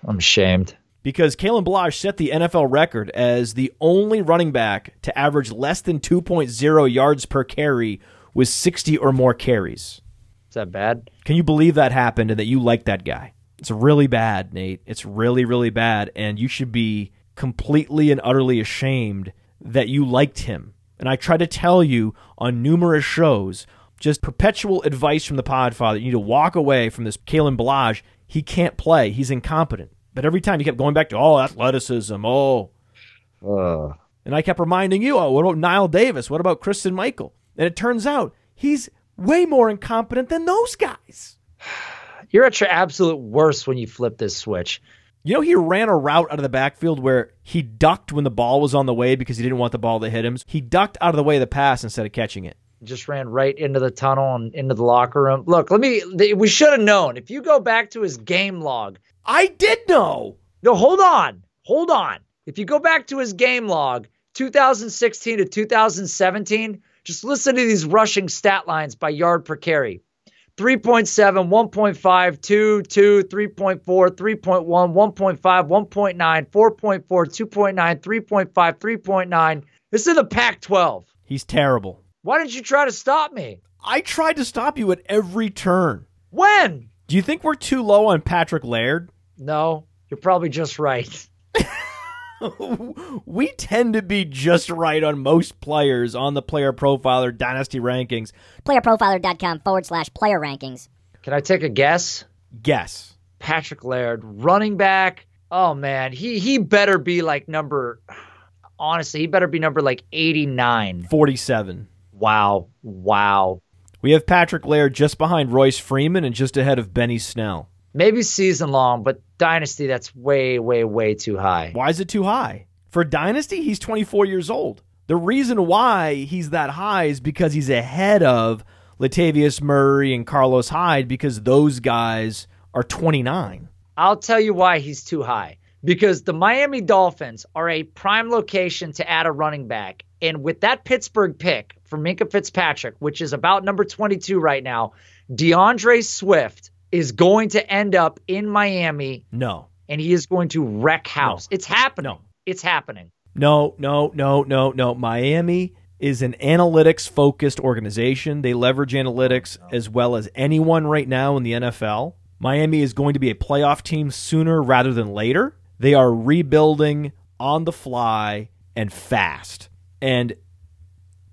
I'm ashamed. because Kalen Ballage set the NFL record as the only running back to average less than 2.0 yards per carry with 60 or more carries. Is that bad? Can you believe that happened and that you like that guy? It's really bad, Nate. It's really, really bad. And you should be completely and utterly ashamed that you liked him. And I try to tell you on numerous shows, just perpetual advice from the Podfather. You need to walk away from this Kalen Ballage. He can't play. He's incompetent. But every time you kept going back to, oh, athleticism. Oh, Uh, And I kept reminding you, oh, what about Knile Davis? What about Christine Michael? And it turns out he's way more incompetent than those guys. [sighs] You're at your absolute worst when you flip this switch. You know, he ran a route out of the backfield where he ducked when the ball was on the way because he didn't want the ball to hit him. He ducked out of the way of the pass instead of catching it. Just ran right into the tunnel and into the locker room. Look, let me. We should have known. If you go back to his game log, I did know. No, hold on. Hold on. If you go back to his game log, 2016 to 2017, just listen to these rushing stat lines by yard per carry. 3.7, 1.5, 2, 2, 3.4, 3.1, 1.5, 1.9, 4.4, 2.9, 3.5, 3.9. This is the Pac 12. He's terrible. Why didn't you try to stop me? I tried to stop you at every turn. When? Do you think we're too low on Patrick Laird? No, you're probably just right. [laughs] we tend to be just right on most players on the player profiler dynasty rankings. Playerprofiler.com forward slash player rankings. Can I take a guess? Guess. Patrick Laird, running back. Oh man, he he better be like number honestly, he better be number like 89. 47. Wow. Wow. We have Patrick Laird just behind Royce Freeman and just ahead of Benny Snell. Maybe season long, but Dynasty, that's way, way, way too high. Why is it too high? For Dynasty, he's 24 years old. The reason why he's that high is because he's ahead of Latavius Murray and Carlos Hyde because those guys are 29. I'll tell you why he's too high. Because the Miami Dolphins are a prime location to add a running back. And with that Pittsburgh pick for Minkah Fitzpatrick, which is about number 22 right now, DeAndre Swift is going to end up in Miami. No. And he is going to wreck house. No. It's happening. No. It's happening. No, no, no, no, no. Miami is an analytics focused organization. They leverage analytics oh, as well as anyone right now in the NFL. Miami is going to be a playoff team sooner rather than later. They are rebuilding on the fly and fast. And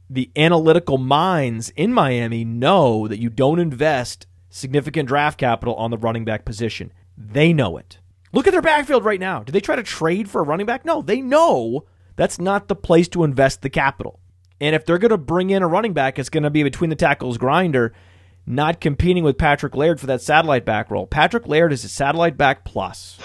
the analytical minds in Miami know that you don't invest significant draft capital on the running back position. They know it. Look at their backfield right now. Do they try to trade for a running back? No, they know that's not the place to invest the capital. And if they're going to bring in a running back, it's going to be between the tackles grinder, not competing with Patrick Laird for that satellite back role. Patrick Laird is a satellite back plus,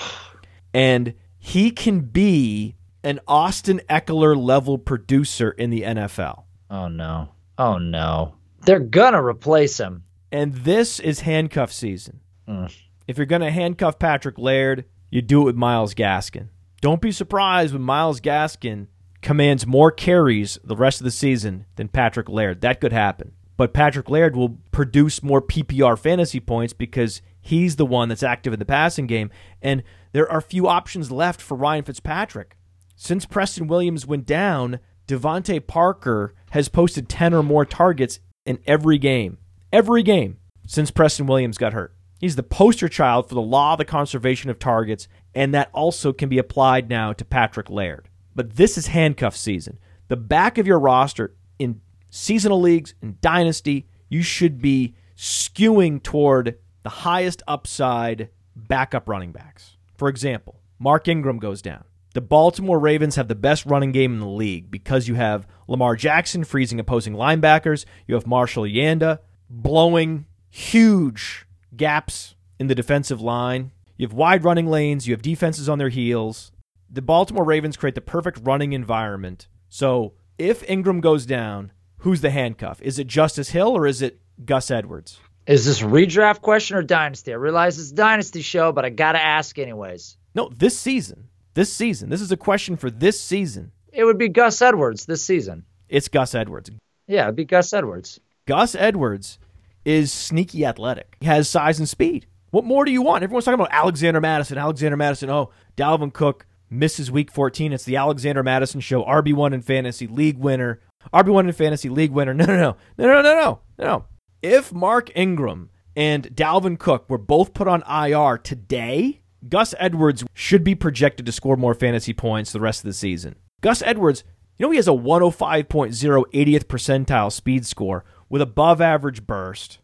and he can be an Austin Ekeler level producer in the NFL. Oh, no. Oh, no. They're going to replace him. And this is handcuff season. Mm. If you're going to handcuff Patrick Laird, you do it with Myles Gaskin. Don't be surprised when Myles Gaskin commands more carries the rest of the season than Patrick Laird. That could happen. But Patrick Laird will produce more PPR fantasy points because he's the one that's active in the passing game. And there are few options left for Ryan Fitzpatrick. Since Preston Williams went down, DeVante Parker has posted 10 or more targets in every game. Every game since Preston Williams got hurt. He's the poster child for the law of the conservation of targets, and that also can be applied now to Patrick Laird. But this is handcuff season. The back of your roster in seasonal leagues and dynasty, you should be skewing toward the highest upside backup running backs. For example, Mark Ingram goes down. The Baltimore Ravens have the best running game in the league because you have Lamar Jackson freezing opposing linebackers, you have Marshall Yanda blowing huge gaps in the defensive line. You have wide running lanes, you have defenses on their heels. The Baltimore Ravens create the perfect running environment. So, if Ingram goes down, who's the handcuff? Is it Justice Hill or is it Gus Edwards? Is this redraft question or dynasty? I realize it's a dynasty show, but I got to ask anyways. No, this season. This season. This is a question for this season. It would be Gus Edwards this season. It's Gus Edwards. Yeah, it'd be Gus Edwards. Gus Edwards is sneaky athletic. He has size and speed. What more do you want? Everyone's talking about Alexander Mattison. Alexander Mattison. Oh, Dalvin Cook misses week 14. It's the Alexander Mattison show. RB1 in fantasy league winner. RB1 in fantasy league winner. No, no, no. No, no, no, no. No. If Mark Ingram and Dalvin Cook were both put on IR today, Gus Edwards should be projected to score more fantasy points the rest of the season. Gus Edwards, you know, he has a 105.0 80th percentile speed score with above average burst.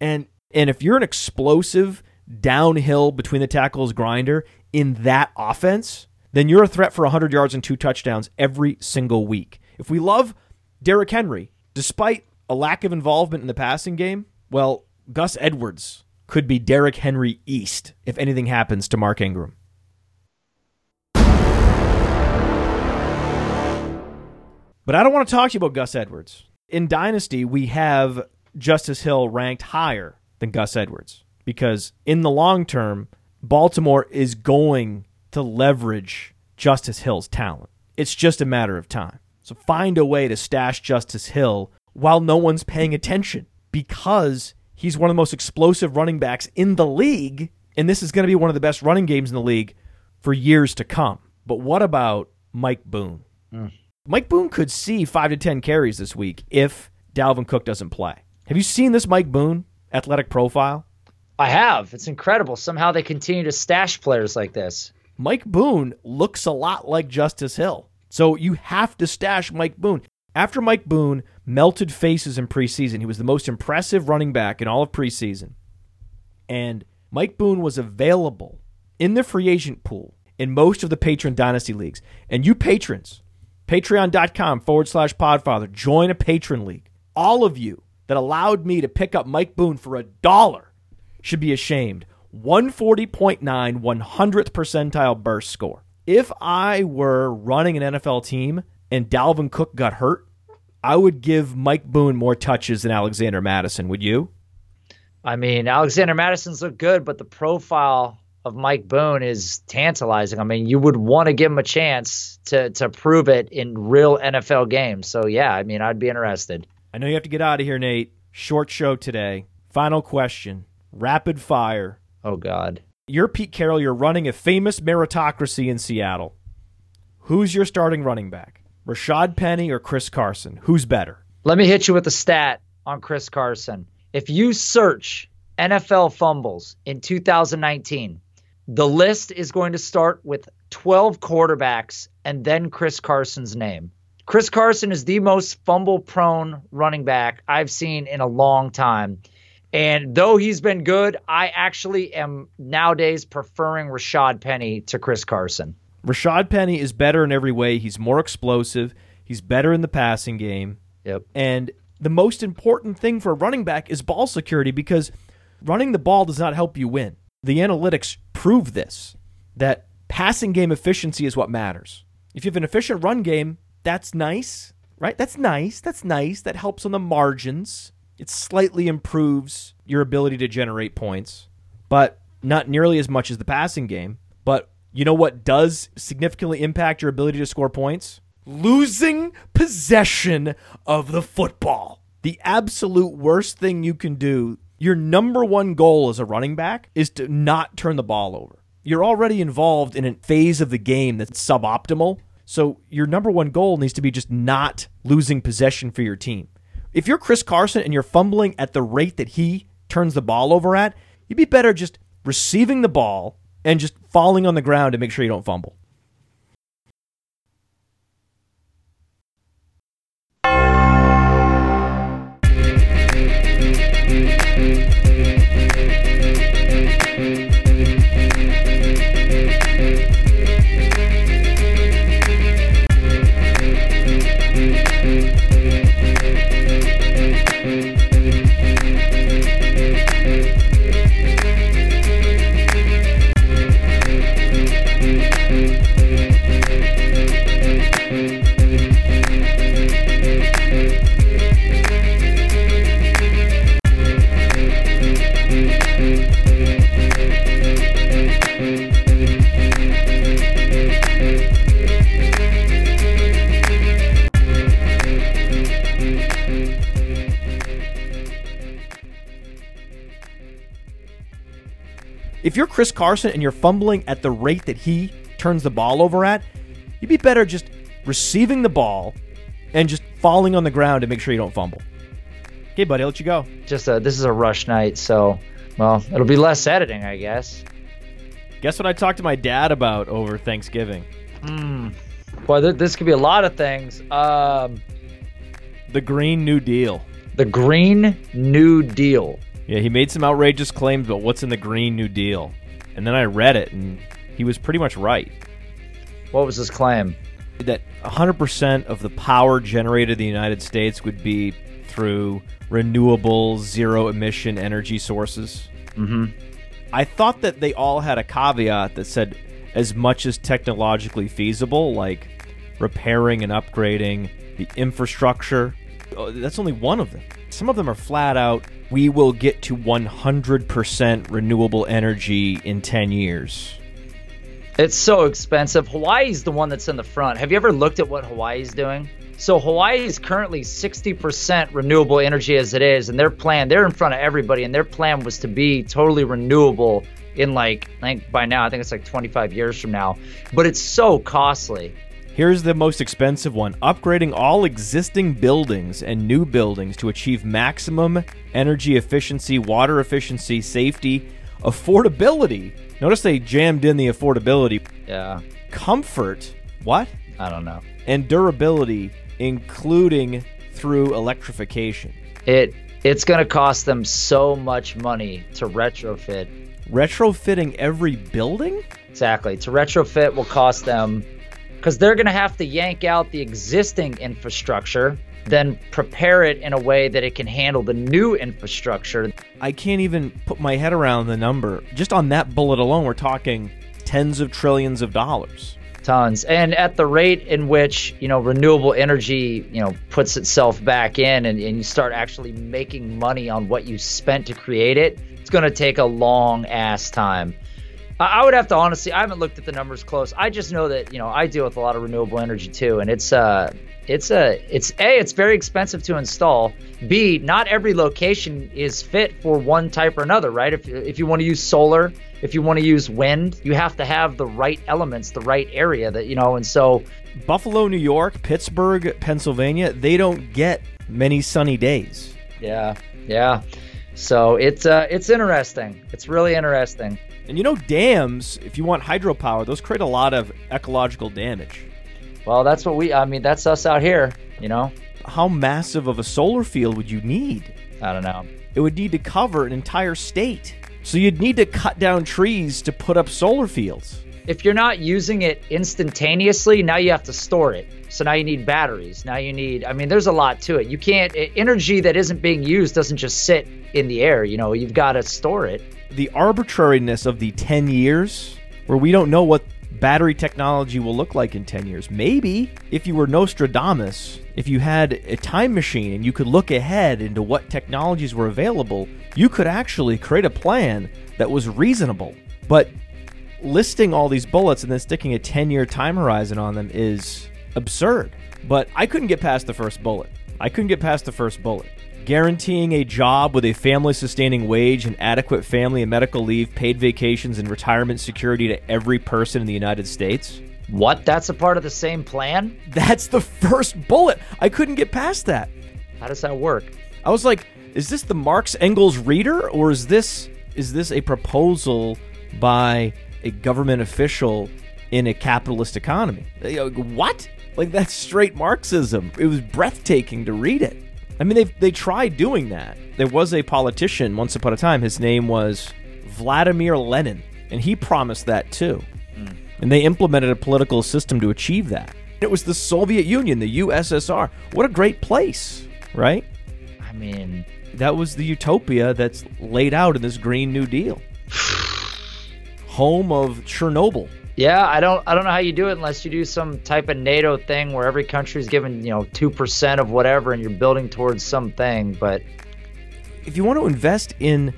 And and if you're an explosive downhill between the tackles grinder in that offense, then you're a threat for 100 yards and two touchdowns every single week. If we love Derrick Henry, despite a lack of involvement in the passing game, well, Gus Edwards could be Derrick Henry East if anything happens to Mark Ingram. But I don't want to talk to you about Gus Edwards. In Dynasty, we have Justice Hill ranked higher than Gus Edwards because in the long term, Baltimore is going to leverage Justice Hill's talent. It's just a matter of time. So find a way to stash Justice Hill while no one's paying attention because he's one of the most explosive running backs in the league. And this is going to be one of the best running games in the league for years to come. But what about Mike Boone? Mm. Mike Boone could see five to 10 carries this week if Dalvin Cook doesn't play. Have you seen this Mike Boone athletic profile? I have. It's incredible. Somehow they continue to stash players like this. Mike Boone looks a lot like Justice Hill. So you have to stash Mike Boone. After Mike Boone melted faces in preseason, he was the most impressive running back in all of preseason. And Mike Boone was available in the free agent pool in most of the patron dynasty leagues. And you patrons, patreon.com forward slash podfather, join a patron league. All of you that allowed me to pick up Mike Boone for a dollar should be ashamed. 140.9 100th percentile burst score. If I were running an NFL team and Dalvin Cook got hurt, I would give Mike Boone more touches than Alexander Mattison. Would you? I mean, Alexander Mattison's look good, but the profile of Mike Boone is tantalizing. I mean, you would want to give him a chance to to prove it in real NFL games. So yeah, I mean, I'd be interested. I know you have to get out of here, Nate. Short show today. Final question. Rapid fire. Oh God. You're Pete Carroll. You're running a famous meritocracy in Seattle. Who's your starting running back? Rashaad Penny or Chris Carson? Who's better? Let me hit you with a stat on Chris Carson. If you search NFL fumbles in 2019, the list is going to start with 12 quarterbacks and then Chris Carson's name. Chris Carson is the most fumble prone running back I've seen in a long time. And though he's been good, I actually am nowadays preferring Rashaad Penny to Chris Carson. Rashaad Penny is better in every way. He's more explosive. He's better in the passing game. Yep. And the most important thing for a running back is ball security because running the ball does not help you win. The analytics prove this that passing game efficiency is what matters. If you have an efficient run game, that's nice, right? That's nice. That's nice. That helps on the margins. It slightly improves your ability to generate points, but not nearly as much as the passing game. But you know what does significantly impact your ability to score points? Losing possession of the football. The absolute worst thing you can do, your number one goal as a running back, is to not turn the ball over. You're already involved in a phase of the game that's suboptimal. So your number one goal needs to be just not losing possession for your team. If you're Chris Carson and you're fumbling at the rate that he turns the ball over at, you'd be better just receiving the ball and just falling on the ground to make sure you don't fumble. You're Chris Carson and you're fumbling at the rate that he turns the ball over at, you'd be better just receiving the ball and just falling on the ground to make sure you don't fumble. Okay, buddy, I'll let you go. Just a, this is a rush night, so well, it'll be less editing, I guess. Guess what I talked to my dad about over Thanksgiving? Boy, th- this could be a lot of things. Um, The Green New Deal. the Green New Deal. Yeah, he made some outrageous claims about what's in the Green New Deal. And then I read it, and he was pretty much right. What was his claim? that 100% of the power generated in the United States would be through renewable, zero emission energy sources. Mm-hmm. I thought that they all had a caveat that said as much as technologically feasible, like repairing and upgrading the infrastructure. Oh, That's only one of them. Some of them are flat out, we will get to 100% renewable energy in 10 years. It's so expensive. Hawaii's the one that's in the front. Have you ever looked at what Hawaii's doing? So Hawaii is currently 60% renewable energy as it is, and their plan, they're in front of everybody, and their plan was to be totally renewable in like, I think by now, I think it's like 25 years from now. But it's so costly. Here's the most expensive one upgrading all existing buildings and new buildings to achieve maximum energy efficiency, water efficiency, safety, affordability. Notice they jammed in the affordability, Yeah, comfort, what? I don't know. And durability, including through electrification. It it's gonna cost them so much money to retrofit. Retrofitting every building? Exactly. To retrofit will cost them because they're going to have to yank out the existing infrastructure, then prepare it in a way that it can handle the new infrastructure. I can't even put my head around the number. Just on that bullet alone, we're talking tens of trillions of dollars. Tons. And at the rate in which, you know, renewable energy, you know, puts itself back in and, and you start actually making money on what you spent to create it, it's going to take a long ass time. I would have to honestly, I haven't looked at the numbers close. I just know that, you know, I deal with a lot of renewable energy too. And it's, uh, it's a, it's A, it's very expensive to install. B, not every location is fit for one type or another, right? If, if you want to use solar, if you want to use wind, you have to have the right elements, the right area that, you know, and so Buffalo, New York, Pittsburgh, Pennsylvania, they don't get many sunny days. Yeah, yeah. So it's uh, it's interesting. It's really interesting. And you know, dams, if you want hydropower, those create a lot of ecological damage. Well, that's what we. I mean, that's us out here. You know. How massive of a solar field would you need? I don't know. It would need to cover an entire state. So you'd need to cut down trees to put up solar fields. If you're not using it instantaneously, now you have to store it. So now you need batteries. Now you need. I mean, there's a lot to it. You can't. Energy that isn't being used doesn't just sit in the air. You know, you've got to store it. The arbitrariness of the 10 years, where we don't know what battery technology will look like in 10 years. Maybe if you were Nostradamus, if you had a time machine and you could look ahead into what technologies were available, you could actually create a plan that was reasonable. But listing all these bullets and then sticking a 10 year time horizon on them is absurd. But I couldn't get past the first bullet. I couldn't get past the first bullet. Guaranteeing a job with a family sustaining wage and adequate family and medical leave, paid vacations, and retirement security to every person in the United States. What? That's a part of the same plan? That's the first bullet. I couldn't get past that. How does that work? I was like, is this the Marx Engels reader or is this is this a proposal by a government official in a capitalist economy? What? Like that's straight Marxism. It was breathtaking to read it. I mean, they they tried doing that. There was a politician once upon a time. His name was Vladimir Lenin, and he promised that too. Hmm. And they implemented a political system to achieve that. It was the Soviet Union, the USSR. What a great place, right? I mean, That was the utopia that's laid out in this Green New Deal. [sighs] Home of Chernobyl. Yeah, I don't I don't know how you do it unless you do some type of NATO thing where every country is given, you know, 2% of whatever and you're building towards something, but If you want to invest in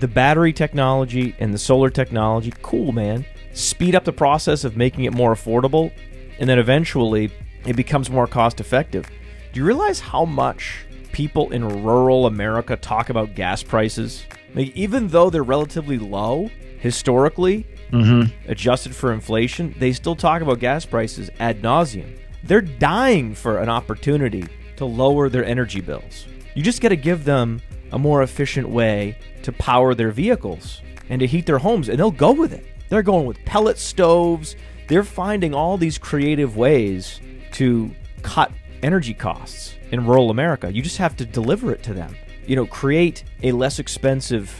the battery technology and the solar technology, cool, man. Speed up the process of making it more affordable, and then eventually it becomes more cost effective. Do you realize how much people in rural America talk about gas prices? Like, even though they're relatively low historically, Mm-hmm. adjusted for inflation, they still talk about gas prices ad nauseum. They're dying for an opportunity to lower their energy bills. You just got to give them a more efficient way to power their vehicles and to heat their homes, and they'll go with it. They're going with pellet stoves. They're finding all these creative ways to cut energy costs in rural America. You just have to deliver it to them. You know, create a less expensive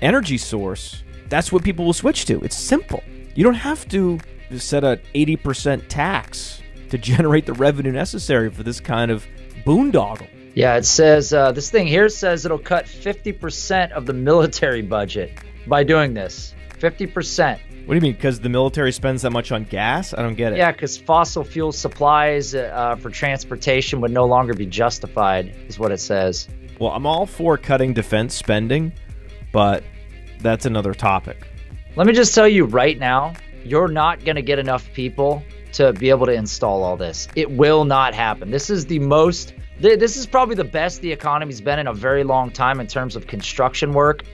energy source. That's what people will switch to. It's simple. You don't have to set a 80% tax to [laughs] generate the revenue necessary for this kind of boondoggle. Yeah, it says uh, this thing here says it'll cut 50% of the military budget by doing this. 50%. What do you mean? Because the military spends that much on gas? I don't get it. Yeah, because fossil fuel supplies uh, for transportation would no longer be justified, is what it says. Well, I'm all for cutting defense spending, but that's another topic. Let me just tell you right now, you're not going to get enough people to be able to install all this. It will not happen. This is the most, this is probably the best the economy's been in a very long time in terms of construction work.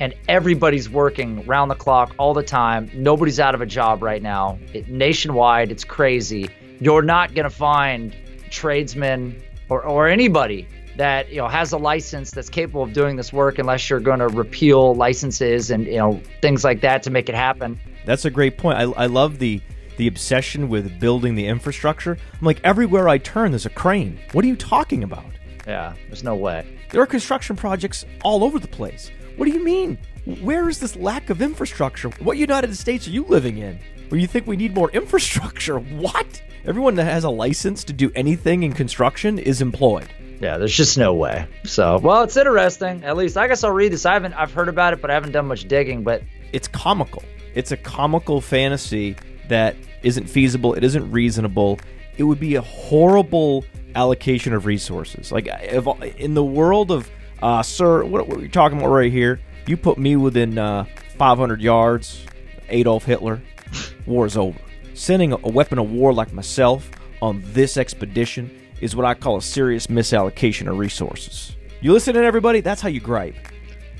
And everybody's working round the clock all the time. Nobody's out of a job right now. It, nationwide, it's crazy. You're not going to find tradesmen or, or anybody that you know has a license that's capable of doing this work unless you're going to repeal licenses and you know things like that to make it happen. That's a great point. I, I love the the obsession with building the infrastructure. I'm like everywhere I turn, there's a crane. What are you talking about? Yeah, there's no way. There are construction projects all over the place. What do you mean? Where is this lack of infrastructure? What United States are you living in? Where you think we need more [laughs] infrastructure? What? Everyone that has a license to do anything in construction is employed. Yeah, there's just no way. So, well, it's interesting. At least I guess I'll read this. I haven't I've heard about it, but I haven't done much digging, but it's comical. It's a comical fantasy that isn't feasible, it isn't reasonable. It would be a horrible allocation of resources. Like if in the world of uh, sir, what, what are you talking about right here? You put me within uh, 500 yards, Adolf Hitler, [laughs] war's over. Sending a, a weapon of war like myself on this expedition is what I call a serious misallocation of resources. You listening, everybody? That's how you gripe.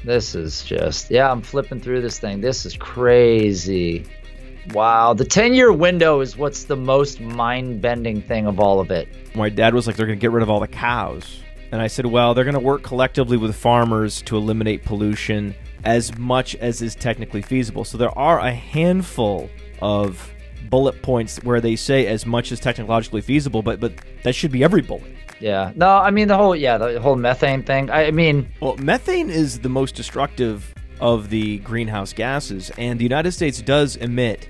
This is just, yeah, I'm flipping through this thing. This is crazy. Wow. The 10 year window is what's the most mind bending thing of all of it. My dad was like, they're going to get rid of all the cows. And I said, well, they're going to work collectively with farmers to eliminate pollution as much as is technically feasible. So there are a handful of bullet points where they say as much as technologically feasible, but but that should be every bullet. Yeah. No, I mean the whole yeah, the whole methane thing. I, I mean, well, methane is the most destructive of the greenhouse gases and the United States does emit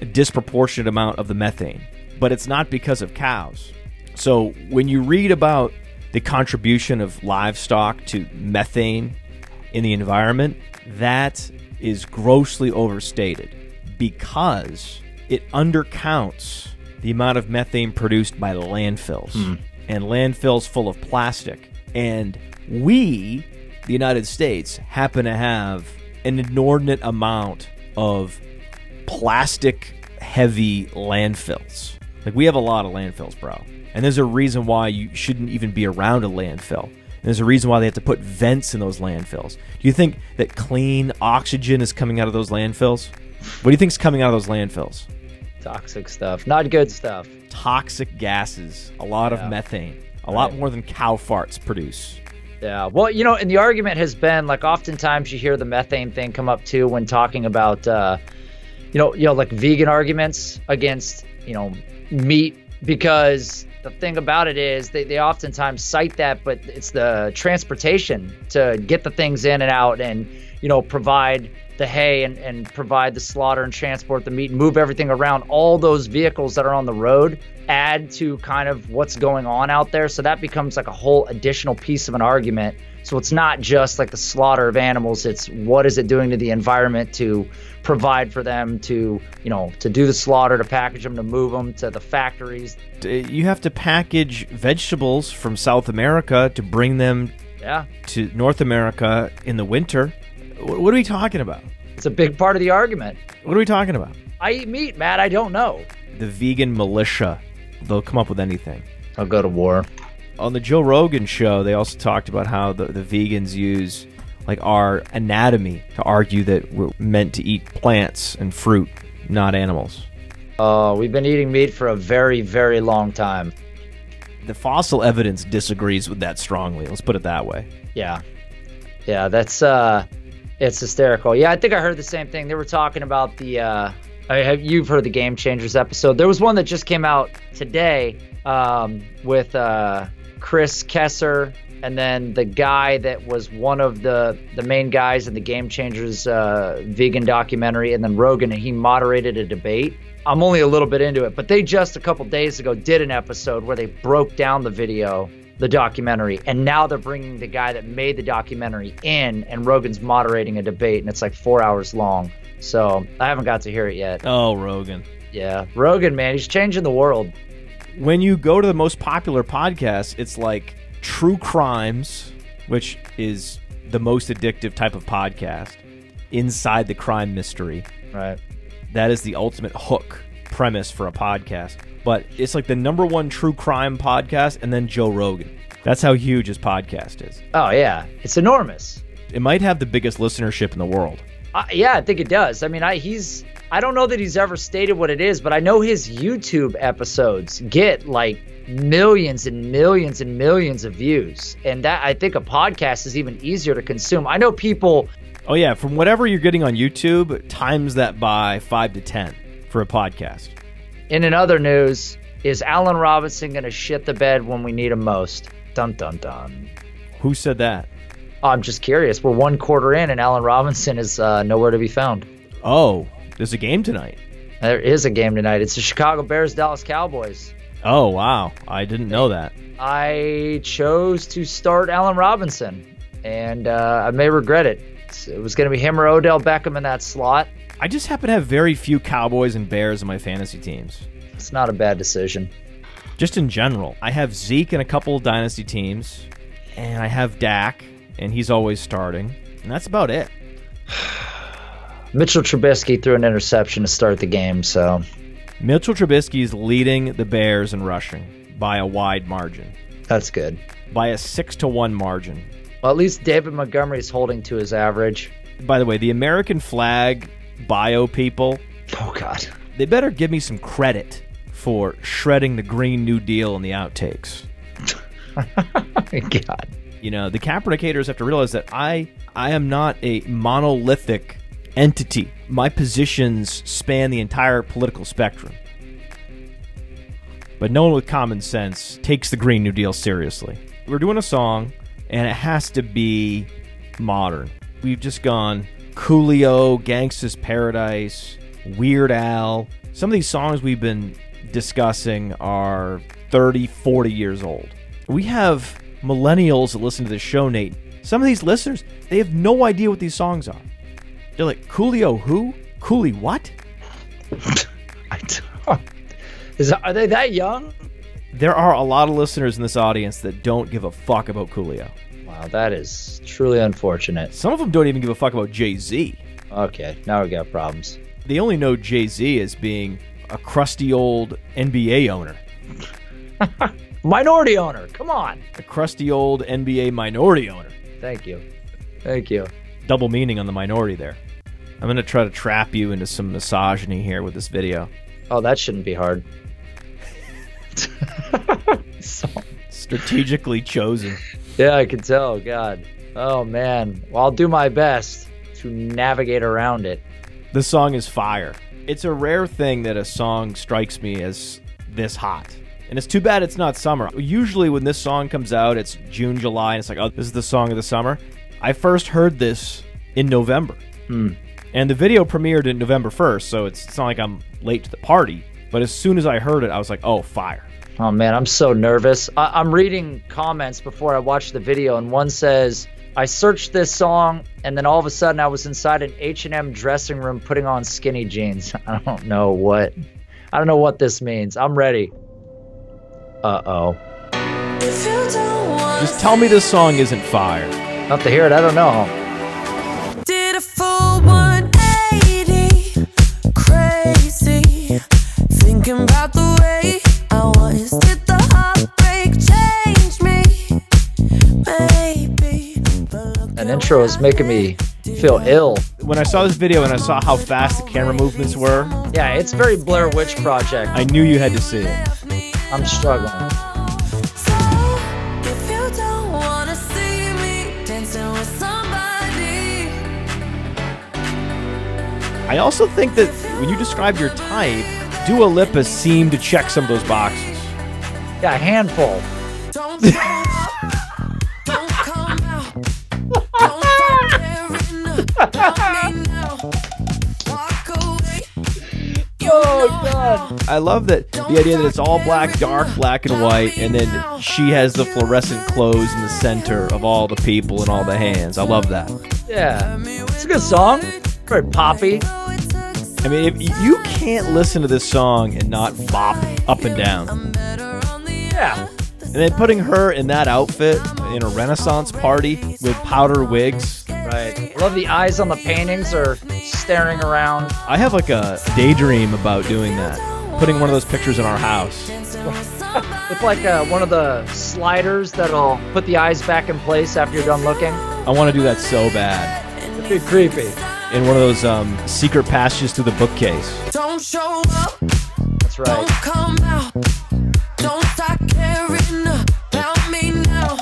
a disproportionate amount of the methane, but it's not because of cows. So when you read about the contribution of livestock to methane in the environment, that is grossly overstated because it undercounts the amount of methane produced by landfills Mm. and landfills full of plastic. And we, the United States, happen to have an inordinate amount of plastic heavy landfills. Like we have a lot of landfills, bro. And there's a reason why you shouldn't even be around a landfill. And there's a reason why they have to put vents in those landfills. Do you think that clean oxygen is coming out of those landfills? What do you think is coming out of those landfills? Toxic stuff, not good stuff. Toxic gases, a lot Yeah. of methane, a lot more than cow farts produce. Yeah. Well, you know, and the argument has been like oftentimes you hear the methane thing come up too when talking about uh you know, you know like vegan arguments against, you know, meat because the thing about it is they, they oftentimes cite that but it's the transportation to get the things in and out and you know provide the hay and, and provide the slaughter and transport the meat and move everything around. All those vehicles that are on the road add to kind of what's going on out there. So that becomes like a whole additional piece of an argument. So it's not just like the slaughter of animals. It's what is it doing to the environment to provide for them to you know to do the slaughter to package them to move them to the factories. You have to package vegetables from South America to bring them yeah. to North America in the winter. Wh- What are we talking about? it's a big part of the argument What are we talking about? i eat meat matt i don't know The vegan militia. They'll come up with anything. i'll go to war On the Joe Rogan show, they also talked about how the, the vegans use like our anatomy to argue that we're meant to eat plants and fruit, not animals. uh, we've been eating meat for a very very long time The fossil evidence disagrees with that strongly. Let's put it that way. Yeah. Yeah, that's uh it's hysterical. Yeah, I think I heard the same thing. They were talking about the uh I have you've heard the Game Changers episode. There was one that just came out today um with uh Chris Kresser and then the guy that was one of the the main guys in the Game Changers uh vegan documentary and then Rogan and he moderated a debate. I'm only a little bit into it, but they just a couple days ago did an episode where they broke down the video, the documentary, and now they're bringing the guy that made the documentary in, and Rogan's moderating a debate, and it's like four hours long. So I haven't got to hear it yet. Oh, Rogan. Yeah, Rogan, man, he's changing the world. When you go to the most popular podcast, it's like True Crimes, which is the most addictive type of podcast, inside the crime mystery. Right. That is the ultimate hook premise for a podcast. But it's like the number one true crime podcast and then Joe Rogan. That's how huge his podcast is. Oh yeah, it's enormous. It might have the biggest listenership in the world. Uh, yeah, I think it does. I mean, I he's I don't know that he's ever stated what it is, but I know his YouTube episodes get like millions and millions and millions of views. And that I think a podcast is even easier to consume. I know people Oh yeah, from whatever you're getting on YouTube, times that by 5 to 10 for a podcast. And in other news, is Allen Robinson going to shit the bed when we need him most? Dun dun dun. Who said that? I'm just curious. We're one quarter in, and Allen Robinson is uh, nowhere to be found. Oh, there's a game tonight. There is a game tonight. It's the Chicago Bears Dallas Cowboys. Oh, wow. I didn't know that. I chose to start Allen Robinson, and uh, I may regret it. It was going to be him or Odell Beckham in that slot. I just happen to have very few Cowboys and Bears in my fantasy teams. It's not a bad decision. Just in general, I have Zeke in a couple of dynasty teams, and I have Dak, and he's always starting, and that's about it. [sighs] Mitchell Trubisky threw an interception to start the game, so Mitchell Trubisky is leading the Bears in rushing by a wide margin, that's good. by a six to one margin. Well, at least David Montgomery is holding to his average. By the way, the American flag bio people, Oh God. they better give me some credit for shredding the Green New Deal in the outtakes. [laughs] God. You know, the Kaepernick haters have to realize that I I am not a monolithic entity. My positions span the entire political spectrum. But no one with common sense takes the Green New Deal seriously. We're doing a song, and it has to be modern. We've just gone Coolio, Gangsta's Paradise, Weird Al. Some of these songs we've been discussing are 30, 40 years old. We have millennials that listen to this show, Nate. Some of these listeners, they have no idea what these songs are. They're like, Coolio who? Cooley what? [laughs] I don't. Is are they that young? There are a lot of listeners in this audience that don't give a fuck about Coolio. Wow, that is truly unfortunate. Some of them don't even give a fuck about Jay Z. Okay, now we got problems. They only know Jay Z as being a crusty old NBA owner, [laughs] Minority owner, come on. a crusty old NBA minority owner. Thank you. Thank you. Double meaning on the minority there. I'm going to try to trap you into some misogyny here with this video. Oh, that shouldn't be hard. so, [laughs] Strategically chosen. [laughs] yeah, I can tell. God. Oh man. Well, I'll do my best to navigate around it. The song is fire. It's a rare thing that a song strikes me as this hot. And it's too bad it's not summer. Usually, when this song comes out, it's June, July, and it's like, oh, this is the song of the summer. I first heard this in November. Hmm. And the video premiered in November 1st, so it's, it's not like I'm late to the party. But as soon as I heard it, I was like, oh, fire. Oh man, I'm so nervous. I- I'm reading comments before I watch the video, and one says, "I searched this song, and then all of a sudden I was inside an H&M dressing room putting on skinny jeans." [laughs] I don't know what. I don't know what this means. I'm ready. Uh oh. Just tell me this song isn't fire. Not to hear it. I don't know. Did a full 180, An intro is making me feel ill. When I saw this video and I saw how fast the camera movements were, Yeah, it's very Blair Witch Project. I knew you had to see it. I'm struggling. So, if you don't wanna see me dancing with somebody, I also think that when you describe your type, Dua Lipa seemed to check some of those boxes. Yeah, a handful. don't show up, don't come out, don't start tearing up about me now. Walk away. You Oh, God. I love that the idea that it's all black, dark, black and white, and then she has the fluorescent clothes in the center of all the people and all the hands. I love that. Yeah, it's a good song. Very poppy. I mean, if you can't listen to this song and not bop up and down. Yeah. And then putting her in that outfit in a Renaissance party with powder wigs. Right. Love the eyes on the paintings are staring around. I have like a daydream about doing that. Putting one of those pictures in our house. [laughs] With like uh, one of the sliders that'll put the eyes back in place after you're done looking. I want to do that so bad. It'd be creepy. In one of those um, secret passages through the bookcase. Don't show up, That's don't right. come out. Don't start caring about me now.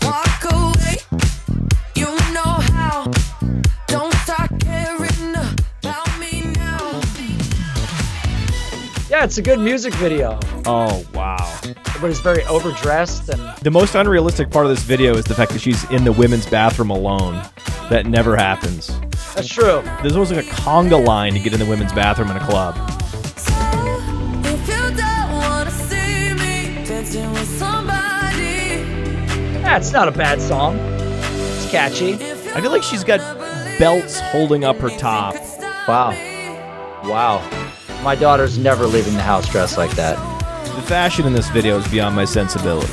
Walk away, you know how. Don't start caring about me now. Yeah, it's a good music video. Oh, wow. Everybody's very overdressed and The most unrealistic part of this video is the fact that she's in the women's bathroom alone. That never happens. That's true. There's almost like a conga line to get in the women's bathroom in a club. If you don't wanna see me dancing with somebody, Yeah, it's not a bad song. It's catchy. I feel like she's got belts holding up her top. Wow. Wow. My daughter's never leaving the house dressed like that. The fashion in this video is beyond my sensibility.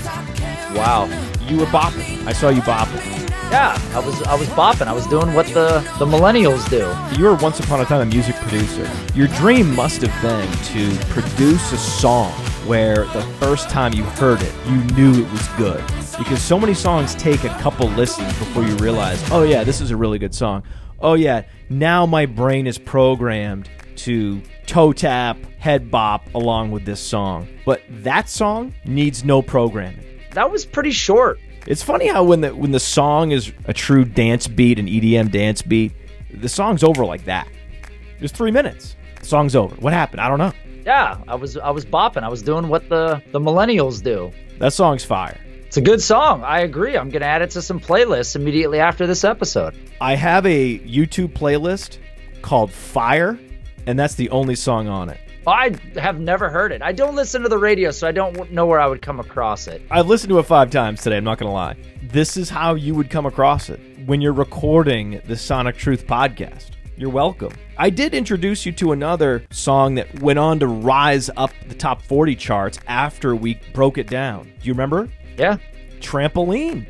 Wow. You were bopping. I saw you bopping. Yeah, I was I was bopping. I was doing what the the millennials do. You were once upon a time a music producer. Your dream must have been to produce a song where the first time you heard it, you knew it was good. Because so many songs take a couple listens before you realize, oh yeah, this is a really good song. Oh yeah, now my brain is programmed to toe tap, head bop along with this song. But that song needs no programming. That was pretty short. It's funny how when the when the song is a true dance beat, an EDM dance beat, the song's over like that. There's three minutes. The song's over. What happened? I don't know. Yeah, I was I was bopping. I was doing what the the millennials do. That song's fire. It's a good song. I agree. I'm gonna add it to some playlists immediately after this episode. I have a YouTube playlist called Fire, and that's the only song on it. I have never heard it. I don't listen to the radio, so I don't know where I would come across it. I've listened to it five times today. I'm not gonna lie. This is how you would come across it when you're recording the Sonic Truth podcast. You're welcome. I did introduce you to another song that went on to rise up the top 40 charts after we broke it down. Do you remember? Yeah. Trampoline.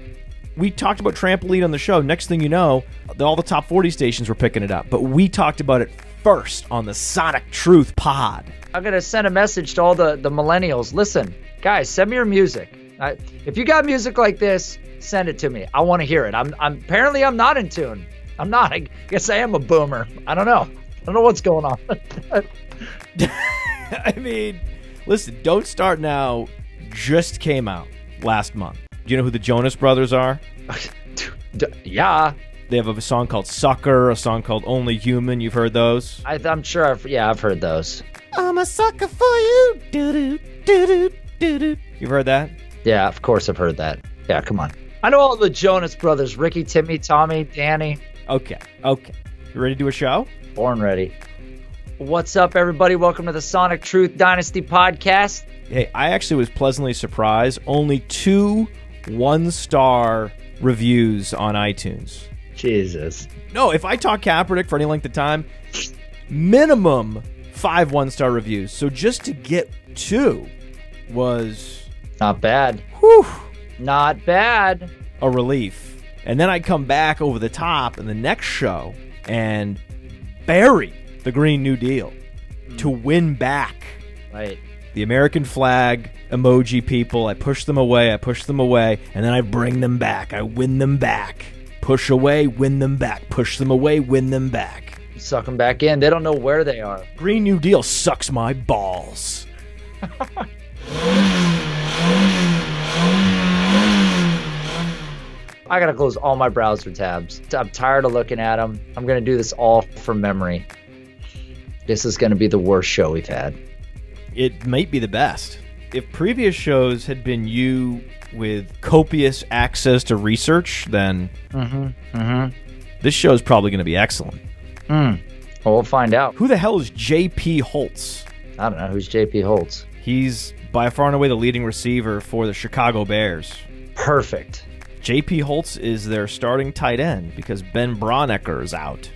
We talked about trampoline on the show. Next thing you know, all the top 40 stations were picking it up, but we talked about it first on the Sonic Truth pod. I'm gonna send a message to all the the millennials. Listen, guys, send me your music. I, if you got music like this, send it to me. I want to hear it. I'm, I'm apparently I'm not in tune. I'm not. I guess I am a boomer. I don't know. I don't know what's going on. [laughs] I mean, listen, Don't Start Now just came out last month. Do you know who the Jonas Brothers are? [laughs] Yeah, They have a song called Sucker, a song called Only Human. You've heard those? I, I'm sure. I've, yeah, I've heard those. I'm a sucker for you. Doo-doo, doo-doo, doo-doo. You've heard that? Yeah, of course I've heard that. Yeah, come on. I know all the Jonas brothers: Ricky, Timmy, Tommy, Danny. Okay, okay. You ready to do a show? Born ready. What's up, everybody? Welcome to the Sonic Truth Dynasty podcast. Hey, I actually was pleasantly surprised. Only two one star reviews on iTunes. Jesus. No, if I talk Kaepernick for any length of time, minimum five one star reviews. So just to get two was Not bad. whew, Not bad. a relief. And then I come back over the top in the next show and bury the Green New Deal hmm. to win back Right. the American flag emoji people. I push them away, I push them away, and then I bring them back. I win them back. Push away, win them back. Push them away, win them back. Suck them back in. They don't know where they are. Green New Deal sucks my balls. I gotta close all my browser tabs. I'm tired of looking at them. I'm gonna do this all from memory. This is gonna be the worst show we've had. It might be the best. If previous shows had been you with copious access to research, then Mm-hmm. Mm-hmm. this show is probably going to be excellent. Hmm. Well, we'll find out. Who the hell is J.P. Holtz? I don't know who's JP Holtz. He's by far and away the leading receiver for the Chicago Bears. Perfect. JP Holtz is their starting tight end because Ben Braunecker is out.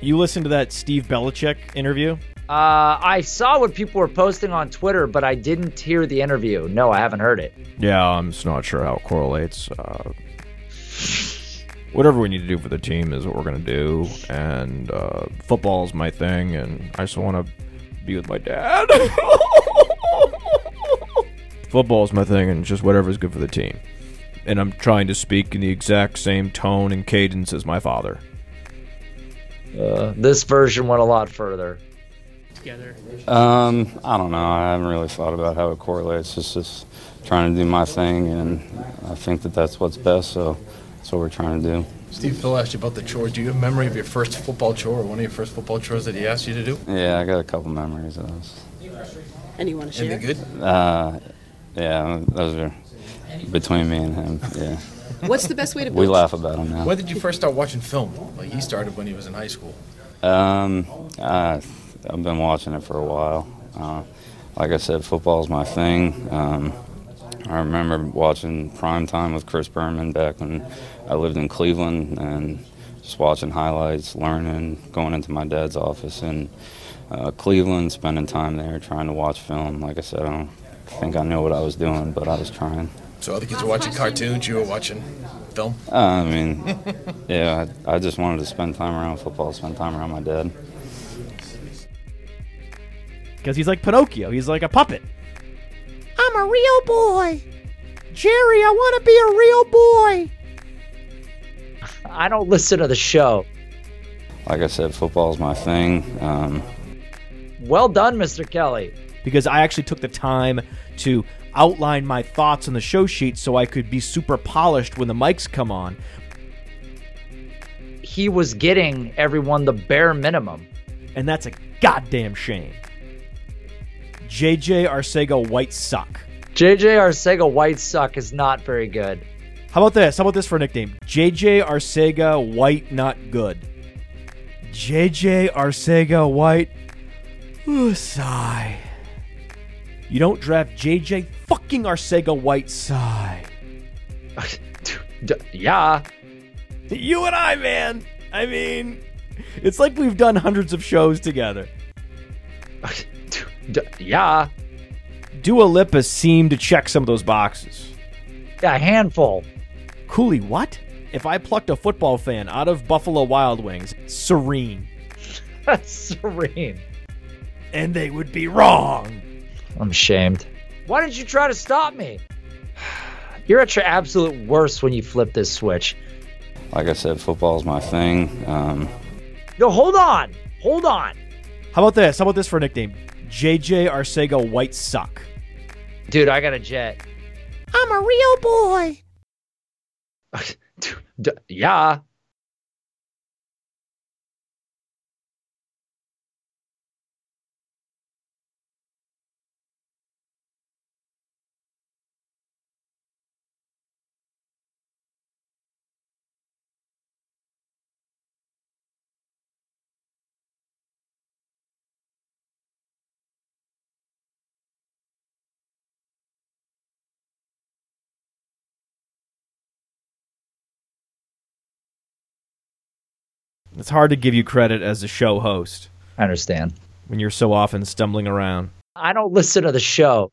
You listened to that Steve Belichick interview? Uh, I saw what people were posting on Twitter, but I didn't hear the interview. No, I haven't heard it. Yeah, I'm just not sure how it correlates. Uh, whatever we need to do for the team is what we're gonna do, and uh, is my thing, and I just want to be with my dad. [laughs] football is my thing, and just whatever is good for the team. And I'm trying to speak in the exact same tone and cadence as my father. Uh, this version went a lot further. Um, I don't know. I haven't really thought about how it correlates. It's just trying to do my thing, and I think that that's what's best. So that's what we're trying to do. Steve Phil asked you about the chores. Do you have a memory of your first football chore or one of your first football chores that he asked you to do? Yeah, I got a couple memories of those. And you want to share? Anything good? Uh, yeah, those are between me and him. Yeah, [laughs] What's the best way to we laugh about them now. When did you first start watching film? Like he started when he was in high school. Um, uh, I've been watching it for a while. Uh, like I said, football's my thing. Um, I remember watching prime time with Chris Berman back when I lived in Cleveland and just watching highlights, learning, going into my dad's office in uh, Cleveland, spending time there, trying to watch film. Like I said, I don't think I knew what I was doing, but I was trying. So other kids were watching cartoons. You were watching film. Uh, I mean, [laughs] yeah, I, I just wanted to spend time around football, spend time around my dad. Because he's like Pinocchio, he's like a puppet. I'm a real boy. Jerry, I want to be a real boy. I don't listen to the show. Like I said, football's my thing. Um, Well done, Mr. Kelly. because I actually took the time to outline my thoughts on the show sheet so I could be super polished when the mics come on. He was getting everyone the bare minimum. And that's a goddamn shame. JJ Arcega White suck. JJ Arcega White suck is not very good. How about this? How about this for a nickname? JJ Arcega White not good. JJ Arcega White. Ooh, sigh. You don't draft JJ fucking Arcega White sigh. [laughs] Yeah. You and I, man. I mean, it's like we've done hundreds of shows together. [laughs] D- yeah. Dua Lipa seemed to check some of those boxes. Yeah, a handful. Cooley, what? If I plucked a football fan out of Buffalo Wild Wings, serene. [laughs] That's Serene. And they would be wrong. I'm ashamed. Why didn't you try to stop me? [sighs] You're at your absolute worst when you flip this switch. like I said, football's my thing. Um, No, hold on. Hold on. How about this? How about this for a nickname? JJ Arcega White Suck. Dude, I got a jet. I'm a real boy. [laughs] Yeah. It's hard to give you credit as a show host I understand. when you're so often stumbling around. I don't listen to the show.